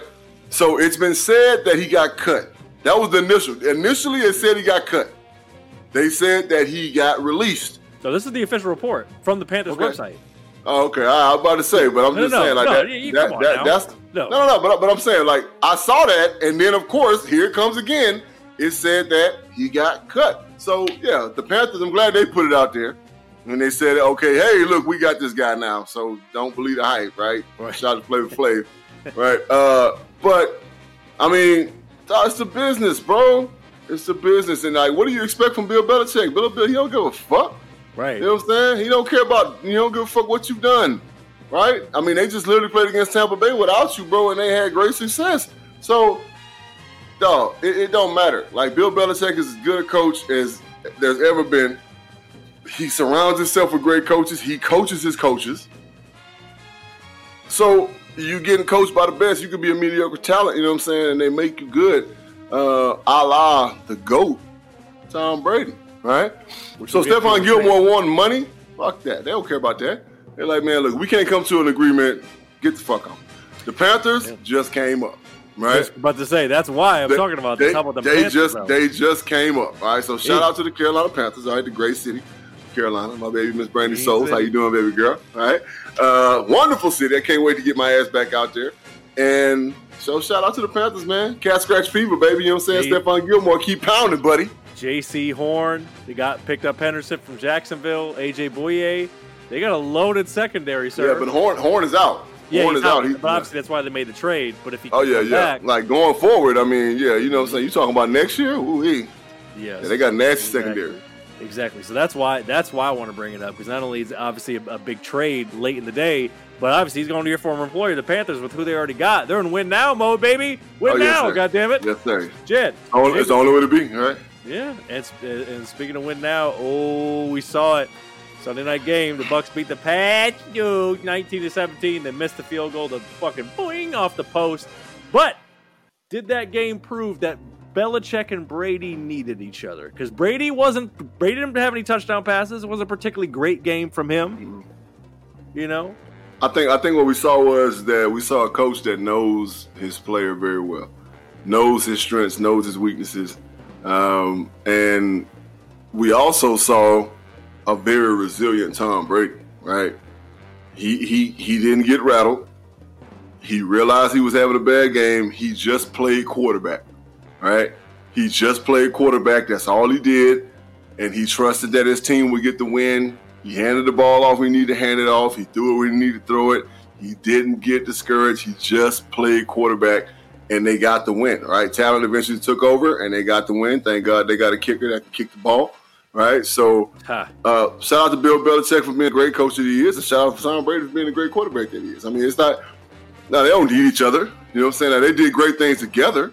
So it's been said that he got cut. That was the initial. Initially, it said he got cut. They said that he got released. So this is the official report from the Panthers Okay. website. Oh, okay. I, I was about to say, but I'm No, just no, saying like no, that. you- you- that, come on that- now. that's No. no, no, no. But, but I'm saying like I saw that, and then of course here it comes again. It said that he got cut. So yeah, the Panthers. I'm glad they put it out there, and they said, okay, hey, look, we got this guy now. So don't believe the hype, right? Right. Shout out to Flavor Flav, right? Uh, but I mean, it's the business, bro. It's the business, and like, what do you expect from Bill Belichick? Bill, Bill, he don't give a fuck. Right. You know what I'm saying? He don't care about you don't give a fuck what you've done. Right? I mean, they just literally played against Tampa Bay without you, bro, and they had great success. So, dog, it, it don't matter. Like Bill Belichick is as good a coach as there's ever been. He surrounds himself with great coaches. He coaches his coaches. So you getting coached by the best. You could be a mediocre talent, you know what I'm saying, and they make you good. Uh, a la the GOAT, Tom Brady, right? Which So would be a Stephon Gilmore won money. Fuck that. They don't care about that. They're like, man, look, we can't come to an agreement. Get the fuck on. The Panthers Yeah. just came up. right? Just about to say that's why I'm They- talking about they, this. How about the they Panthers, just they just came up. All right, so shout Yeah. out to the Carolina Panthers. All right, the great city, Carolina. My baby Miss Brandy Great Souls. How you doing, baby girl? All right, uh, wonderful city. I can't wait to get my ass back out there. And so shout out to the Panthers, man. Cat scratch fever, baby. You know what I'm saying? Yeah. Stephon Gilmore, keep pounding, buddy. Jaycee Horn. They got picked up Henderson from Jacksonville. A.J. Bouye. They got a loaded secondary, sir. Yeah, but Horn Horn is out. Yeah, Horn is out. but obviously that's why they made the trade. But if he Oh yeah, yeah. back, Like going forward, I mean, yeah, you know what I'm saying? You talking about next year? Ooh, yes. yeah, they got nasty Exactly. secondary. Exactly. So that's why that's why I want to bring it up because not only is it obviously a, a big trade late in the day, but obviously he's going to your former employer, the Panthers, with who they already got. They're in win now mode, baby. Win Oh, yes, now, sir. God damn it, Yes, sir. Jed. It's the only way to be, all right? Yeah, and, uh, and speaking of win now, oh, we saw it. Sunday night game, the Bucs beat the Patriots 19 to 17. They missed the field goal, the fucking boing off the post. But did that game prove that Belichick and Brady needed each other? Because Brady wasn't Brady didn't have any touchdown passes. It was a particularly great game from him. You know, I think I think what we saw was that we saw a coach that knows his player very well, knows his strengths, knows his weaknesses, um, and we also saw a very resilient Tom Brady. Right? He he he didn't get rattled. He realized he was having a bad game. He just played quarterback. Right? He just played quarterback. That's all he did, and he trusted that his team would get the win. He handed the ball off when he needed to hand it off. He threw it when he needed to throw it. He didn't get discouraged. He just played quarterback, and they got the win. Right? Talent eventually took over, and they got the win. Thank God they got a kicker that can kick the ball. Right? So, ha. uh, shout out to Bill Belichick for being a great coach that he is, and shout out to Tom Brady for being a great quarterback that he is. I mean, it's not. Now they don't need each other. You know what I'm saying? Now, they did great things together.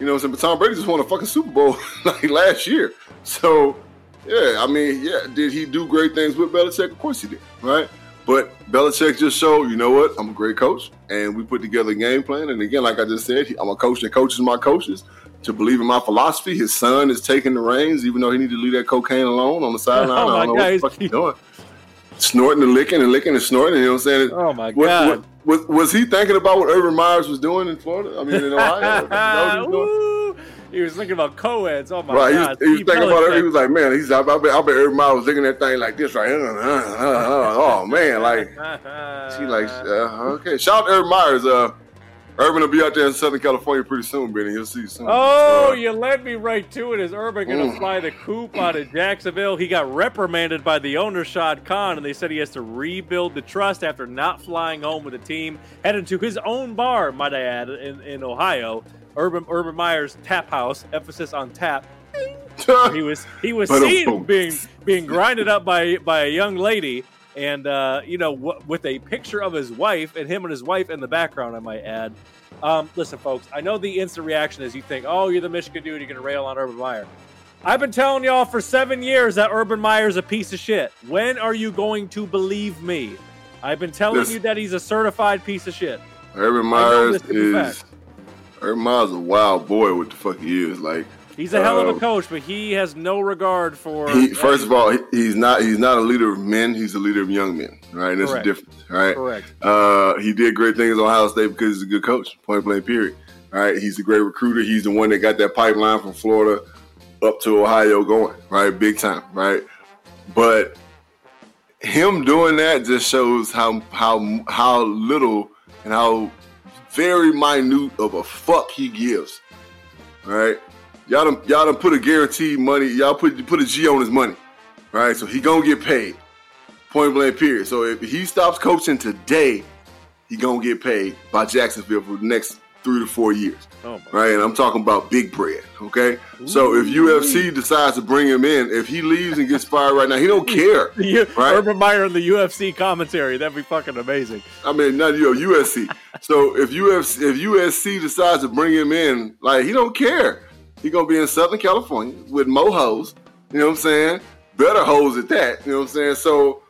You know what I'm saying? But Tom Brady just won a fucking Super Bowl like last year. So, yeah, I mean, yeah, did he do great things with Belichick? Of course he did, right? But Belichick just showed, you know what? I'm a great coach, and we put together a game plan. And again, like I just said, I'm a coach that coaches my coaches to believe in my philosophy. His son is taking the reins, even though he need to leave that cocaine alone on the sideline. Oh, I don't my know God, what the fuck he's doing. Snorting and licking and licking and snorting. You know what I'm saying? Oh my What- God. what- was, was he thinking about what Urban Myers was doing in Florida? I mean, in Ohio? Is that what he was doing? Woo! He was thinking about co-eds. Oh my Right, he God. was, he was thinking about it. He was like, man, he's. I bet, I bet everybody was looking at that thing like this, right? Uh, uh, uh, uh, oh man, like she like, uh, okay. Shout out to Urban Myers. Uh, Urban will be out there in Southern California pretty soon, Benny. You'll see you soon. Oh, you led me right to it. Is Urban going to Mm. fly the coop out of Jacksonville? He got reprimanded by the owner, Shad Khan, and they said he has to rebuild the trust after not flying home with the team, headed to his own bar, might I add, in, in Ohio. Urban Urban Meyer's Tap House, emphasis on tap. He was he was seen being being grinded up by by a young lady, and uh, you know w- with a picture of his wife and him and his wife in the background. I might add. Um, listen, folks, I know the instant reaction is you think, oh, you're the Michigan dude, you're going to rail on Urban Meyer. I've been telling y'all for seven years that Urban Meyer's a piece of shit. When are you going to believe me? I've been telling Listen. you that he's a certified piece of shit. Urban know Myers this to be is. fact. Urban Myers is a wild boy. What the fuck he is like? He's a hell of a Uh, coach, but he has no regard for. He, first of all, he, he's not. He's not a leader of men. He's a leader of young men. Right? And a Correct. difference. Right? correct. Uh, he did great things at Ohio State because he's a good coach. Point blank. Period. All right. He's a great recruiter. He's the one that got that pipeline from Florida up to Ohio going. Right. Big time. Right. But him doing that just shows how how how little and how very minute of a fuck he gives. All right. Y'all done, y'all done put a guaranteed money. Y'all put put a G on his money. All right. So he gonna get paid. Point blank. Period. So if he stops coaching today, he gonna get paid by Jacksonville for the next three to four years. Oh. Right. And I'm talking about big bread. Okay. So if UFC decides to bring him in, if he leaves and gets fired right now, he don't care. Right. Urban Meyer in the UFC commentary. That'd be fucking amazing. I mean, not you know, USC. So if UFC if USC decides to bring him in, like he don't care. He gonna be in Southern California with mo hoes. You know what I'm saying? Better hoes at that. You know what I'm saying? So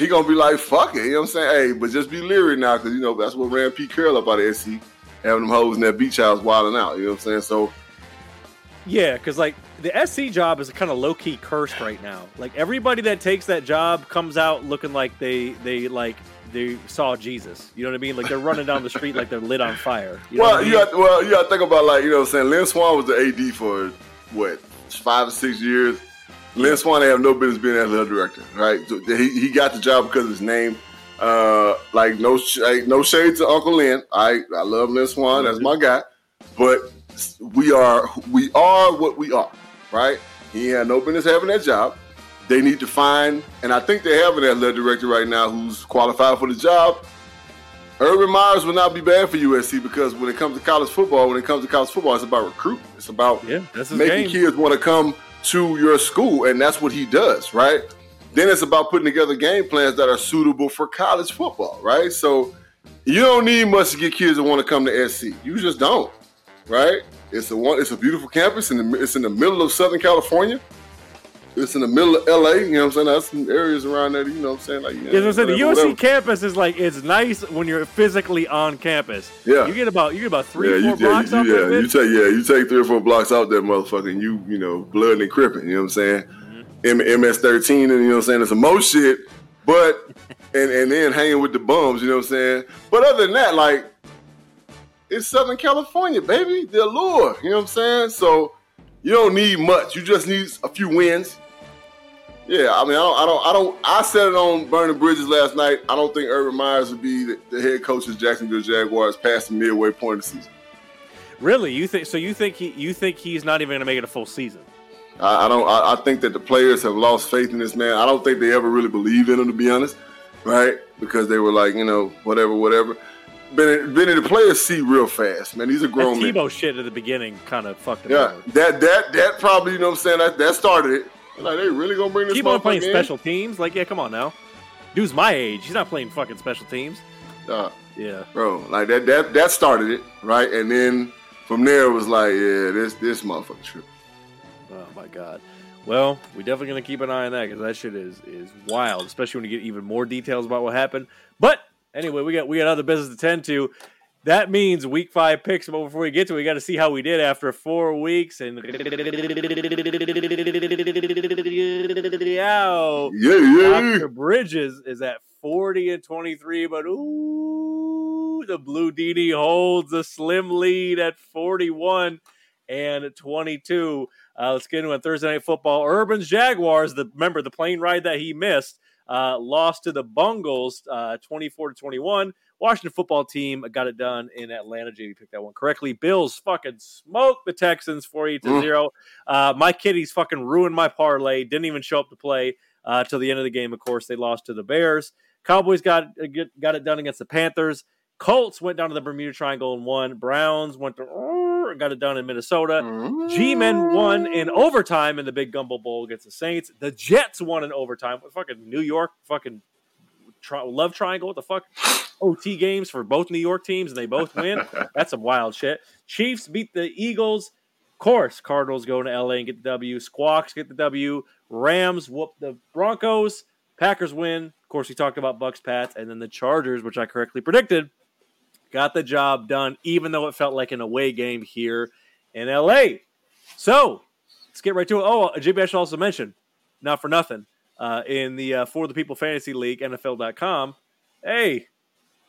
he gonna be like, fuck it. You know what I'm saying? Hey, but just be leery now, because you know that's what ran Pete Carroll up out of SC, having them hoes in that beach house wilding out. You know what I'm saying? So Yeah, because like the SC job is a kind of low key cursed right now. Like everybody that takes that job comes out looking like they they like they saw Jesus. You know what I mean? Like they're running down the street like they're lit on fire. You know well, I you got well, you got to think about like you know what I'm saying. Lynn Swann was the AD for what five or six years. Lynn Swann have no business being athletic director, right? So he, he got the job because of his name. Uh, like no like, no shade to Uncle Lynn. I I love Lynn Swann. That's my guy. But we are we are what we are, right? He had no business having that job. They need to find, and I think they have an athletic director right now who's qualified for the job. Urban Myers will not be bad for USC because when it comes to college football, when it comes to college football, it's about recruit. It's about yeah, making game. kids want to come to your school, and that's what he does, right? Then it's about putting together game plans that are suitable for college football, right? So you don't need much to get kids to want to come to SC. You just don't, right? It's a one. It's a beautiful campus, and it's in the middle of Southern California. It's in the middle of LA. You know what I'm saying? That's some areas around there. You know what I'm saying? Like, you know, Yeah, I'm saying the USC whatever. campus is like it's nice when you're physically on campus. Yeah. you get about you get about three, yeah, four you, blocks yeah, out you, there. yeah, you take yeah, you take three or four blocks out there, motherfucker, and you you know blood and cripping. You know what I'm saying? M- MS thirteen, and you know what I'm saying? It's some more shit, but and and then hanging with the bums. You know what I'm saying? But other than that, like it's Southern California, baby, the allure. You know what I'm saying? So you don't need much. You just need a few wins. Yeah, I mean, I don't, I don't, I don't. I said it on Burning Bridges last night. I don't think Urban Myers would be the, the head coach of Jacksonville Jaguars past the midway point of the season. Really, you think so? You think he you think he's not even gonna make it a full season? I, I don't. I, I think that the players have lost faith in this man. I don't think they ever really believe in him, to be honest, right? Because they were like, you know, whatever, whatever. Benny, Benny the players see real fast, man. He's a That grown man. Tebow shit at the beginning kind of fucked him. Yeah, over. that that that probably, you know, what I'm saying that that started it. Like they really gonna bring this Tebow playing in? special teams? Like, yeah, come on now. Dude's my age. He's not playing fucking special teams. Nah, Yeah. bro, like that that that started it, right? And then from there it was like, yeah, this this motherfucker trip. Oh my god. Well, we definitely gonna keep an eye on that because that shit is is wild, especially when you get even more details about what happened. But anyway, we got we got other business to tend to. That means week five picks. But before we get to, it, we got to see how we did after four weeks. And. Yeah, yeah. Dr. Bridges is at 40 and 23, but ooh, the Blue DD holds a slim lead at 41 and 22. Uh, let's get into it. Thursday Night Football. Urban's Jaguars, the remember the plane ride that he missed, uh, lost to the Bungles uh, 24 to 21. Washington football team got it done in Atlanta. JB picked that one correctly. Bills fucking smoked the Texans 48 to Mm. 0. Uh, my kitties fucking ruined my parlay. Didn't even show up to play uh, till the end of the game. Of course, they lost to the Bears. Cowboys got got it done against the Panthers. Colts went down to the Bermuda Triangle and won. Browns went to got it done in Minnesota. G-Men won in overtime in the Big Gumbo Bowl against the Saints. The Jets won in overtime. Fucking New York fucking tri- love triangle? What the fuck? OT games for both New York teams and they both win. That's some wild shit. Chiefs beat the Eagles. Of course, Cardinals go to LA and get the W. Squawks get the W. Rams whoop the Broncos. Packers win. Of course, we talked about Bucs, Pats, and then the Chargers, which I correctly predicted, got the job done, even though it felt like an away game here in LA. So let's get right to it. Oh, JB, I should also mention, not for nothing, uh, in the uh, For the People Fantasy League, NFL.com, hey,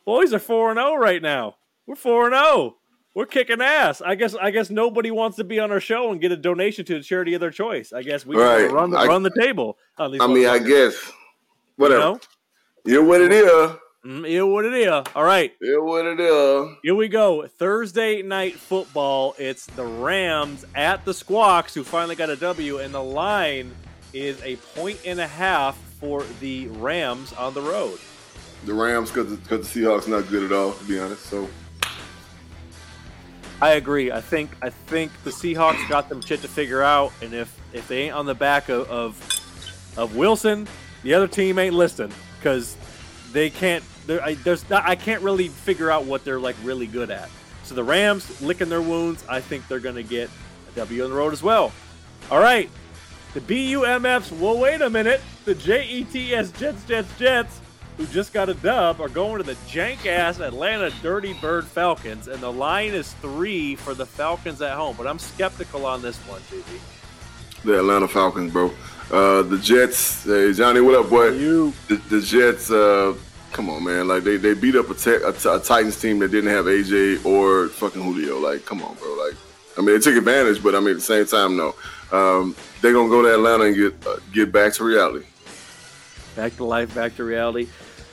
boys are 4 0 right now. We're 4 0. We're kicking ass. I guess I guess nobody wants to be on our show and get a donation to the charity of their choice. I guess we Right. run the, I- run the table. I mean, I guess whatever. You know what it is. Mm, yeah, what it is. All right. Yeah, what it is. Here we go. Thursday night football. It's the Rams at the Squawks, who finally got a W, and the line is a point and a half for the Rams on the road. The Rams, because the, the Seahawks not good at all, to be honest. So I agree. I think I think the Seahawks got them shit to figure out, and if if they ain't on the back of of, of Wilson, the other team ain't listening because they can't. I, there's not, I can't really figure out what they're like really good at. So the Rams licking their wounds. I think they're to get a W on the road as well. All right, the BUMFs. Well, wait a minute. The JETS Jets Jets Jets who just got a dub, are going to the jank ass Atlanta Dirty Bird Falcons, and the line is three for the Falcons at home. But I'm skeptical on this one, JB. The Atlanta Falcons, bro. Uh, the Jets, hey Johnny, what up, boy? You. The, the Jets, uh, come on, man. Like they, they beat up a, te- a, t- a Titans team that didn't have AJ or fucking Julio. Like, come on, bro. Like, I mean, they took advantage, but I mean, at the same time, no. Um, they're gonna go to Atlanta and get uh, get back to reality. Back to life, back to reality.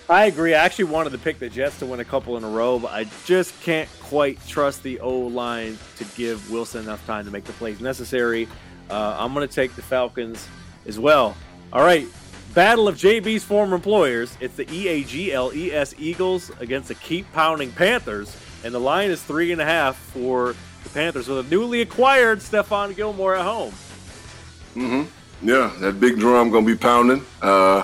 I agree. I actually wanted to pick the Jets to win a couple in a row, but I just can't quite trust the O line to give Wilson enough time to make the plays necessary. Uh, I'm going to take the Falcons as well. All right. Battle of JB's former employers. It's the E A G L E S Eagles against the Keep Pounding Panthers. And the line is three and a half for the Panthers with a newly acquired Stephon Gilmore at home. Mm-hmm. Yeah, that big drum gonna be pounding. Uh,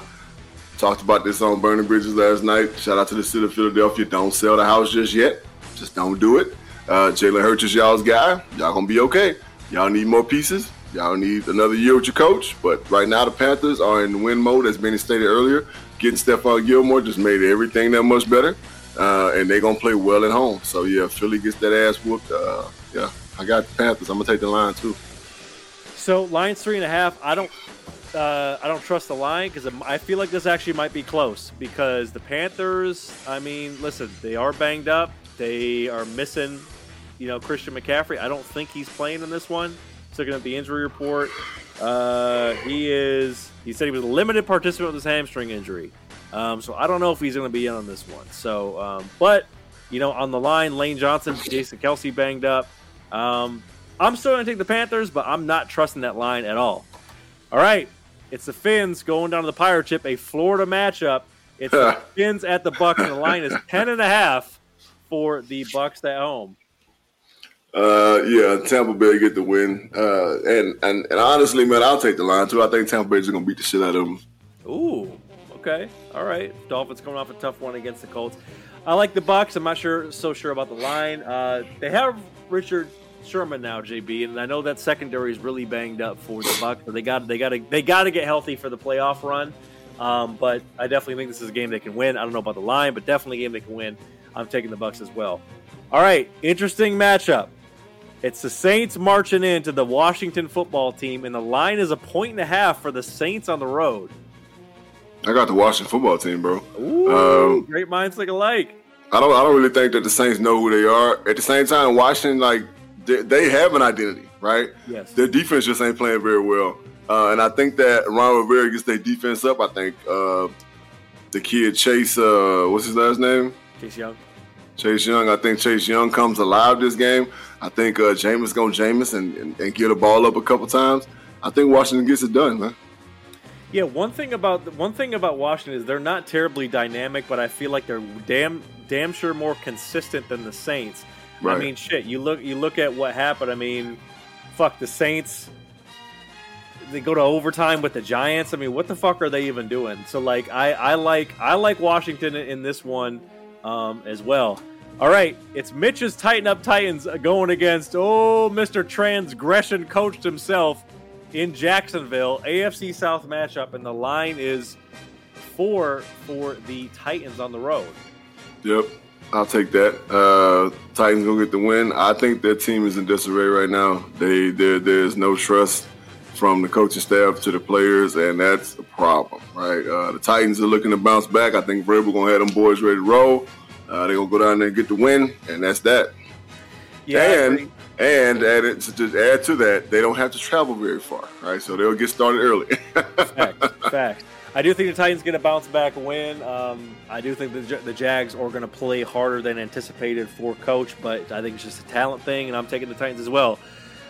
talked about this on Burning Bridges last night. Shout out to the city of Philadelphia. Don't sell the house just yet. Just don't do it. Uh, Jalen Hurts is y'all's guy. Y'all gonna be okay. Y'all need more pieces. Y'all need another year with your coach. But right now, the Panthers are in win mode, as Benny stated earlier. Getting Stephon Gilmore just made everything that much better. Uh, and they're gonna play well at home. So yeah, Philly gets that ass whooped. Uh, yeah, I got the Panthers. I'm gonna take the line too. So line's three and a half. I don't, uh, I don't trust the line because I feel like this actually might be close because the Panthers. I mean, listen, they are banged up. They are missing, you know, Christian McCaffrey. I don't think he's playing in this one. Looking at the injury report, uh, he is. He said he was a limited participant with his hamstring injury. Um, so I don't know if he's going to be in on this one. So, um, but you know, on the line, Lane Johnson, Jason Kelce banged up. Um, I'm still going to take the Panthers, but I'm not trusting that line at all. All right, it's the Fins going down to the Pirate Chip, a Florida matchup. It's the Fins at the Bucs, and the line is ten and a half for the Bucs at home. Uh, yeah, Tampa Bay get the win. Uh, and, and and honestly, man, I'll take the line too. I think Tampa Bay's gonna beat the shit out of them. Ooh, okay, all right. Dolphins coming off a tough one against the Colts. I like the Bucs. I'm not sure so sure about the line. Uh, they have Richard Sherman now, JB, and I know that secondary is really banged up for the Bucs. But they got they got to they got to get healthy for the playoff run. Um, but I definitely think this is a game they can win. I don't know about the line, but definitely a game they can win. I'm taking the Bucs as well. All right, interesting matchup. It's the Saints marching into the Washington football team, and the line is a point and a half for the Saints on the road. I got the Washington football team, bro. Ooh, Um, great minds think alike. I don't I don't really think that the Saints know who they are. At the same time, Washington like they, they have an identity, right? Yes. Their defense just ain't playing very well. Uh, and I think that Ron Rivera gets their defense up. I think uh, the kid Chase, uh, what's his last name? Chase Young. Chase Young. I think Chase Young comes alive this game. I think uh, Jameis going Jameis and, and, and get a ball up a couple times. I think Washington gets it done, man. Yeah, one thing about one thing about Washington is they're not terribly dynamic, but I feel like they're damn damn sure more consistent than the Saints. I mean, shit. You look you look at what happened. I mean, fuck the Saints. They go to overtime with the Giants. I mean, what the fuck are they even doing? So like, I I like I like Washington in this one um, as well. All right, it's Mitch's Tighten Up Titans going against oh Mr. Transgression coached himself in Jacksonville, AFC South matchup, and the line is four for the Titans on the road. Yep, I'll take that. Uh, Titans gonna get the win. I think their team is in disarray right now. They there there's no trust from the coaching staff to the players, and that's a problem, right? Uh, the Titans are looking to bounce back. I think Vrabel gonna have them boys ready to roll. Uh, they're gonna go down there and get the win, and that's that. Yeah, and and add to just add to that, they don't have to travel very far, right? So they'll get started early. fact, fact. I do think the Titans get a bounce back win. Um, I do think the, the Jags are going to play harder than anticipated for coach, but I think it's just a talent thing, and I'm taking the Titans as well.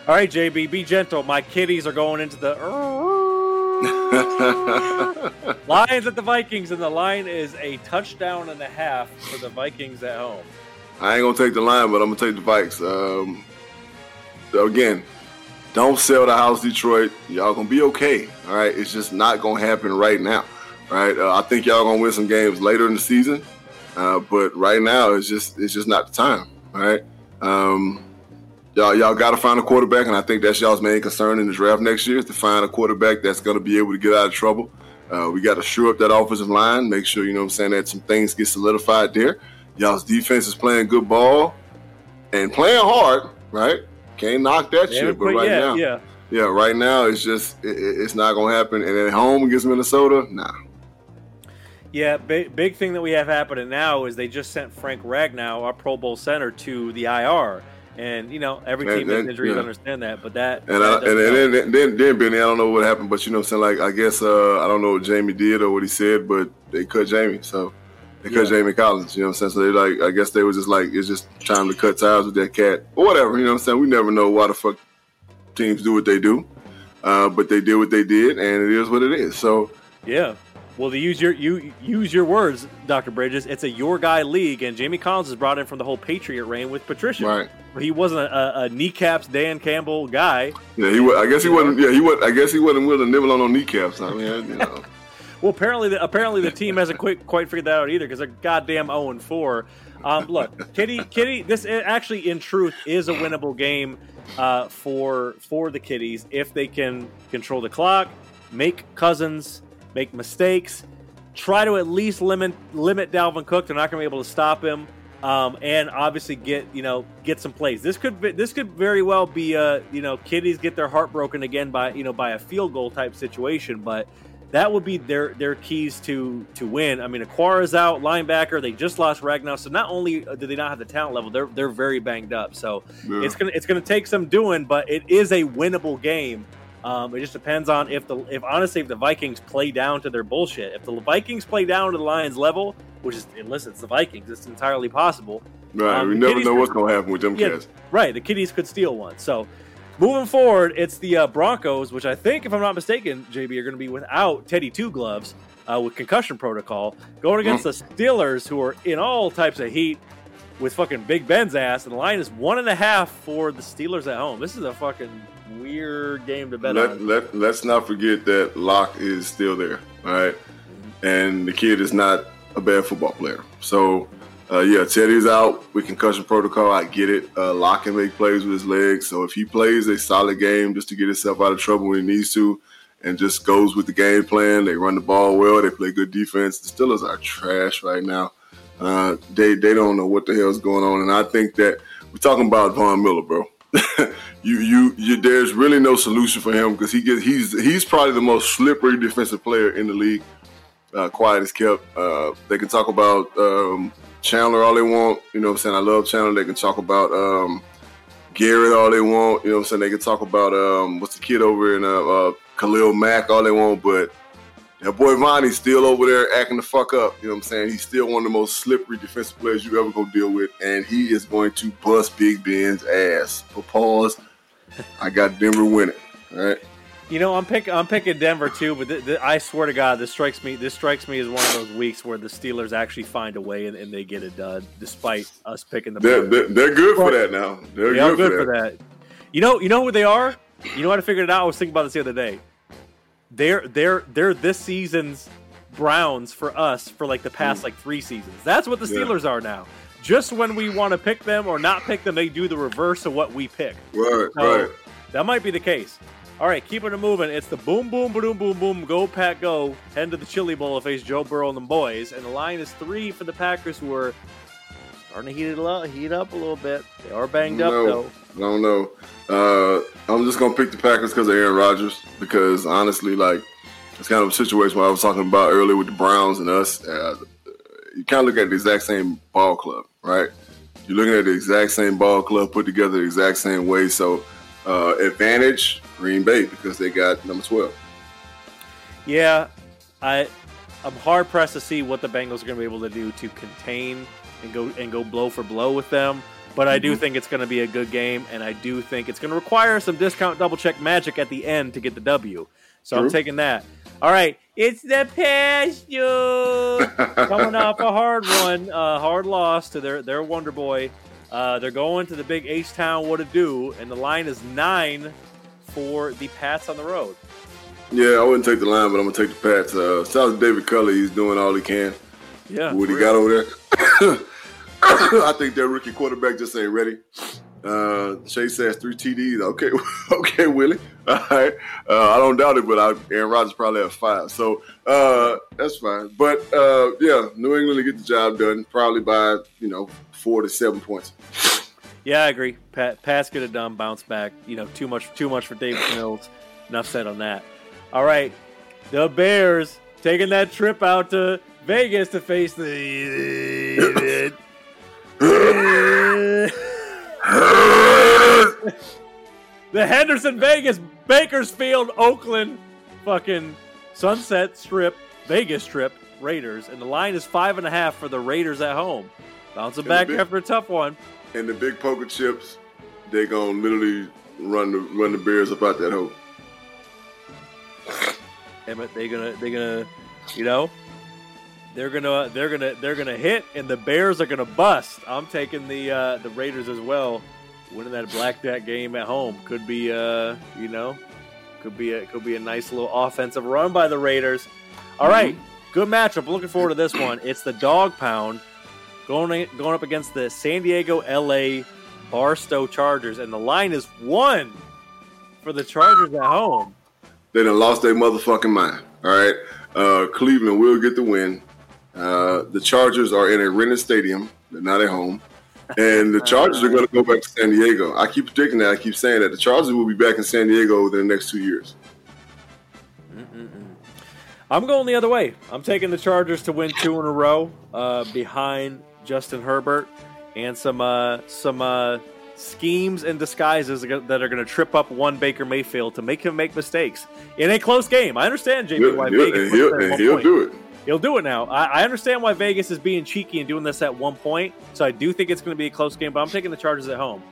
All right, JB, be gentle. My kitties are going into the Lions at the Vikings, and the line is a touchdown and a half for the Vikings at home. I ain't gonna take the line, but I'm gonna take the Vikes. Um, so again, don't sell the house, Detroit. Y'all gonna be okay. All right, it's just not gonna happen right now. All right, uh, I think y'all gonna win some games later in the season, uh, but right now it's just it's just not the time. All right, um, y'all y'all got to find a quarterback, and I think that's y'all's main concern in the draft next year is to find a quarterback that's gonna be able to get out of trouble Uh, we got to shore up that offensive line, make sure, you know what I'm saying, that some things get solidified there. Y'all's defense is playing good ball and playing hard, right? Can't knock that shit. But right now, yeah. yeah, right now it's just it- it's not gonna happen. And at home against Minnesota, nah. Yeah, big, big thing that we have happening now is they just sent Frank Ragnow, our Pro Bowl center, to the IR. And, you know, every And- team has and- injuries yeah. understand that, but that. And, that I, and, and then, then then Benny, I don't know what happened, but you know what I'm saying. Like I guess uh, I don't know what Jamie did or what he said, but they cut Jamie, so they cut Yeah. Jamie Collins. You know what I'm saying? So they like I guess they was just like it's just trying to cut ties with that cat or whatever. You know what I'm saying? We never know why the fuck teams do what they do, uh, but they did what they did, and it is what it is. So Yeah. Well, to use your you use your words, Doctor Bridges, it's a your guy league, and Jamie Collins is brought in from the whole Patriot reign with Patricia. right. He wasn't a, a, kneecaps Dan Campbell guy. Yeah, he. wa- I guess he wasn't. Yeah, he was. I guess he wasn't willing to nibble on no kneecaps. I mean, you know. Well, apparently, the, apparently the team hasn't quite quite figured that out either because they're goddamn zero and four. Um, look, Kitty, Kitty, this actually, in truth, is a winnable game uh, for for the Kitties if they can control the clock, make Cousins make mistakes, try to at least limit limit Dalvin Cook. They're not going to be able to stop him. Um, and obviously get you know get some plays. This could be, this could very well be uh you know kiddies get their heart broken again by you know by a field goal type situation, but that would be their their keys to to win. I mean, Okwara's out, linebacker. They just lost Ragnow, so not only do they not have the talent level, they're they're very banged up. So Yeah. it's gonna it's gonna take some doing, but it is a winnable game. Um, it just depends on if the if honestly if the Vikings play down to their bullshit. If the Vikings play down to the Lions level, which is listen, it's the Vikings, it's entirely possible. Right. Um, we never know could- what's gonna happen with them Yeah, cats. right. The Kitties could steal one. So moving forward, it's the uh, Broncos, which I think, if I'm not mistaken, JB are going to be without Teddy Two Gloves uh, with concussion protocol, going against the Steelers, who are in all types of heat with fucking Big Ben's ass, and the line is one and a half for the Steelers at home. This is a fucking weird game to bet Let, on. let, let's not forget that Lock is still there, all right? And the kid is not a bad football player. So, uh, yeah, Teddy's out with concussion protocol. I get it. Uh, Lock can make plays with his legs. So, if he plays a solid game just to get himself out of trouble when he needs to and just goes with the game plan, they run the ball well, they play good defense. The Steelers are trash right now. Uh, they, they don't know what the hell's going on. And I think that we're talking about Von Miller, bro. you, you, you, there's really no solution for him because he gets, he's, he's probably the most slippery defensive player in the league. Uh, quiet is kept. Uh, they can talk about um, Chandler all they want. You know what I'm saying? I love Chandler. They can talk about um, Garrett all they want. You know what I'm saying? They can talk about um, what's the kid over in uh, uh, Khalil Mack all they want, but that boy Vonnie's still over there acting the fuck up. You know what I'm saying? He's still one of the most slippery defensive players you ever gonna deal with, and he is going to bust Big Ben's ass. For pause, I got Denver winning. All right. You know, I'm picking I'm picking Denver too, but th- th- I swear to God, this strikes me this strikes me as one of those weeks where the Steelers actually find a way and, and they get it done, despite us picking the. They're, they're, they're good for that now. They're They good, good for that. for that. You know, you know who they are. You know how to figure it out. I was thinking about this the other day. They're they're they're this season's Browns for us for like the past hmm. like three seasons. That's what the Yeah. Steelers are now. Just when we want to pick them or not pick them, they do the reverse of what we pick. Right, So right. that might be the case. All right, keeping it moving. It's the boom, boom, boom, boom, boom, go pack, go. Head to the Chili Bowl to face Joe Burrow and the boys, and the line is three for the Packers, who are starting to heat it up, heat up a little bit. They are banged up though. I don't know. Uh, I'm just gonna pick the Packers because of Aaron Rodgers. Because honestly, like it's kind of a situation where I was talking about earlier with the Browns and us. Uh, you kind of look at the exact same ball club, right? You're looking at the exact same ball club put together the exact same way. So uh, advantage Green Bay because they got number twelve. Yeah, I I'm hard pressed to see what the Bengals are going to be able to do to contain and go and go blow for blow with them. But I do think it's going to be a good game, and I do think it's going to require some discount double check magic at the end to get the W. So I'm taking that. All right, it's the pasture coming off a hard one, uh, hard loss to their their Wonder Boy. Uh, they're going to the big H Town. What to do? And the line is nine for the Pats on the road. Yeah, I wouldn't take the line, but I'm gonna take the Pats. Uh, shout out to David Culley. He's doing all he can. Yeah, what he got over there. I think their rookie quarterback just ain't ready. Uh, Chase has three TDs. Okay, okay, Willie. All right. Uh, I don't doubt it, but I, Aaron Rodgers probably have five. So uh, that's fine. But uh, yeah, New England will get the job done probably by you know four to seven points. Yeah, I agree. Pat, pass get it done, bounce back. You know, too much, too much for Davis Mills. Enough said on that. All right, the Bears taking that trip out to Vegas to face the. The Henderson Vegas Bakersfield Oakland fucking Sunset Strip Vegas Strip Raiders, and the line is five and a half for the Raiders at home. Bouncing back big, after a tough one. And the big poker chips, they gonna literally run the run the Bears up out that hole. Damn it, they gonna they gonna you know they're gonna they're gonna they're gonna hit and the Bears are gonna bust. I'm taking the uh, the Raiders as well. Winning that Black blackjack game at home could be uh you know could be a could be a nice little offensive run by the Raiders. All right, mm-hmm. good matchup. Looking forward to this one. It's the dog pound going going up against the San Diego LA Barstow Chargers, and the line is one for the Chargers at home. They done lost their motherfucking mind. All right, uh, Cleveland will get the win. Uh, the Chargers are in a rented stadium. They're not at home. And the Chargers are going to go back to San Diego. I keep predicting that. I keep saying that. The Chargers will be back in San Diego within the next two years. Mm-mm-mm. I'm going the other way. I'm taking the Chargers to win two in a row uh, behind Justin Herbert and some uh, some uh, schemes and disguises that are going to trip up one Baker Mayfield to make him make mistakes in a close game. I understand, JB, why he'll, Vegas he'll, and he'll do it. He'll do it now. I, I, understand why Vegas is being cheeky and doing this at one point, so I do think it's going to be a close game, but I'm taking the Chargers at home.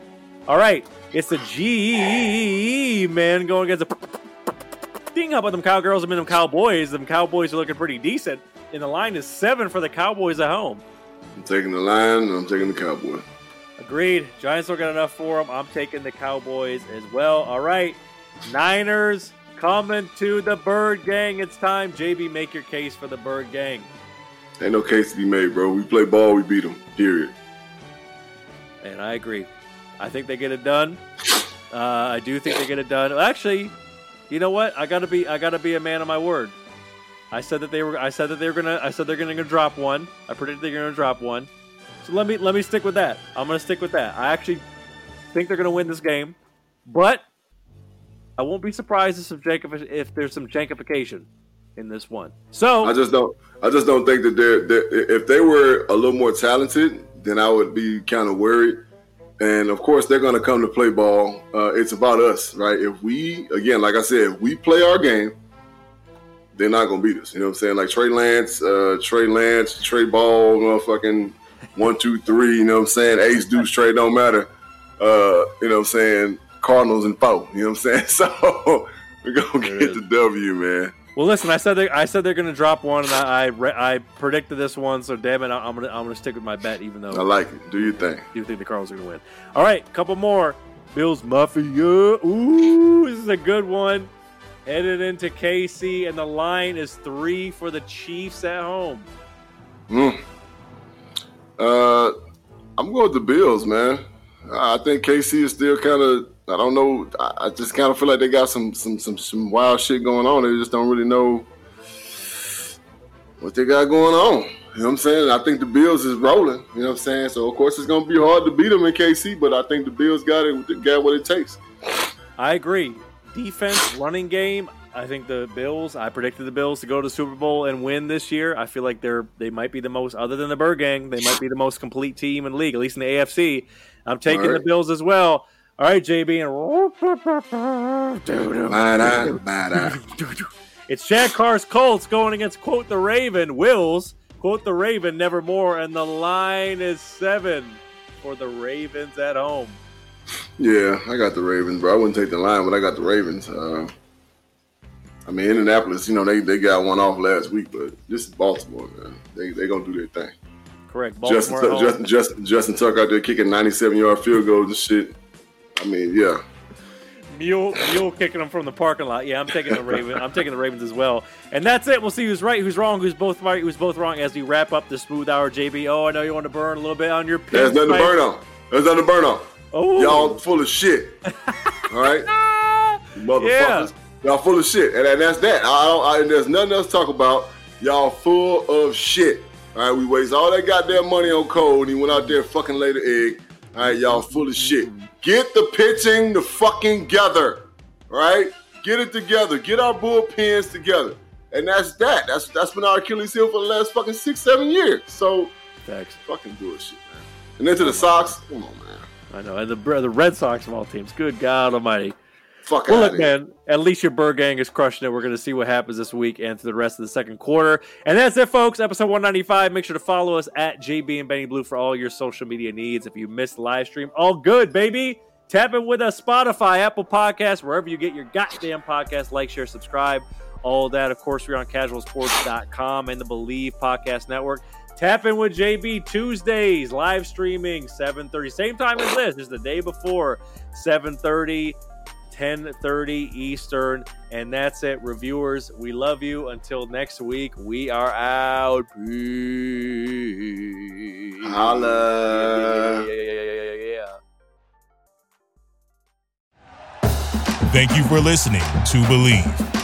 All right, it's the G man going against the ding. How about them Cowgirls and them Cowboys? Them Cowboys are looking pretty decent, and the line is seven for the Cowboys at home. I'm taking the line, I'm taking the Cowboys. Agreed. Giants don't get enough for them. I'm taking the Cowboys as well. All right, Niners Coming to the Bird Gang. It's time. JB, make your case for the Bird Gang. Ain't no case to be made, bro. We play ball, we beat them. Period. And I agree. I think they get it done. Uh, I do think they get it done. Actually, you know what? I gotta be. I gotta be a man of my word. I said that they were. I said that they were gonna. I said they're gonna drop one. I predicted they're gonna drop one. So let me let me stick with that. I'm gonna stick with that. I actually think they're gonna win this game, but I won't be surprised if, some jankific- if there's some jankification in this one. So I just don't. I just don't think that they're, they're, if they were a little more talented, then I would be kind of worried. And of course, they're going to come to play ball. Uh, it's about us, right? If we, again, like I said, if we play our game, they're not going to beat us. You know what I'm saying? Like Trey Lance, uh, Trey Lance, Trey Ball, motherfucking one, two, three. You know what I'm saying? Ace, deuce, Trey, don't matter. Uh, you know what I'm saying? Cardinals and four. You know what I'm saying? So we're gonna get the W, man. Well, listen, I said they, I said they're gonna drop one, and I I, I predicted this one. So damn it, I'm gonna I'm gonna stick with my bet, even though I like it. Do you think? Do you think the Cardinals are gonna win? All right, couple more. Bills Mafia. Ooh, this is a good one. Headed into KC, and the line is three for the Chiefs at home. Mm. Uh, I'm going with the Bills, man. I think KC is still kind of I don't know. I just kind of feel like they got some some some some wild shit going on. They just don't really know what they got going on. You know what I'm saying? I think the Bills is rolling. You know what I'm saying? So of course it's gonna be hard to beat them in KC, but I think the Bills got it got what it takes. I agree. Defense, running game. I think the Bills. I predicted the Bills to go to the Super Bowl and win this year. I feel like they're they might be the most, other than the Bird Gang, they might be the most complete team in the league, at least in the AFC. I'm taking right. the Bills as well. All right, JB. it's Chad Carr's Colts going against quote the Raven Wills quote the Raven nevermore, and the line is seven for the Ravens at home. Yeah, I got the Ravens, bro. I wouldn't take the line, but I got the Ravens. Uh, I mean, Indianapolis, you know, they, they got one off last week, but this is Baltimore, man. They they gonna do their thing. Correct. Baltimore Justin, Justin, Justin, Justin Tucker out there kicking 97 yard field goals and shit. I mean, yeah. Mule, mule kicking them from the parking lot. Yeah, I'm taking the Ravens. I'm taking the Ravens as well. And that's it. We'll see who's right, who's wrong, who's both right, who's both wrong as we wrap up the smooth hour. JB, oh, I know you want to burn a little bit on your. There's nothing to burn on. There's nothing to burn on. Oh. Y'all full of shit. All right, motherfuckers. Yeah. Y'all full of shit, and, and that's that. I don't. I, there's nothing else to talk about. Y'all full of shit. All right, we waste all that goddamn money on Cole, and he went out there and fucking laid an egg. All right, y'all full of shit. Get the pitching the fucking together. right? get it together. Get our bullpens together. And that's that. That's that's been our Achilles heel for the last fucking six, seven years. So, Thanks. fucking bullshit, man. And then to the Sox, come on, man. I know, and the the Red Sox of all teams. Good God Almighty. Fuck well, look, man. At least your Bird gang is crushing it. We're going to see what happens this week and through the rest of the second quarter. And that's it, folks. Episode 195. Make sure to follow us at JB and Benny Blue for all your social media needs. If you missed the live stream, all good, baby. Tap in with us, Spotify, Apple Podcasts, wherever you get your goddamn podcast. Like, share, subscribe. All that, of course, we're on casualsports.com and the Believe Podcast Network. Tap in with JB Tuesdays, live streaming, 7.30. Same time as this, just the day before, 7.30, 10.30 Eastern. And that's it, reviewers. We love you. Until next week, we are out. Peace. Holla. Yeah, yeah, yeah, yeah, Thank you for listening to Bleav.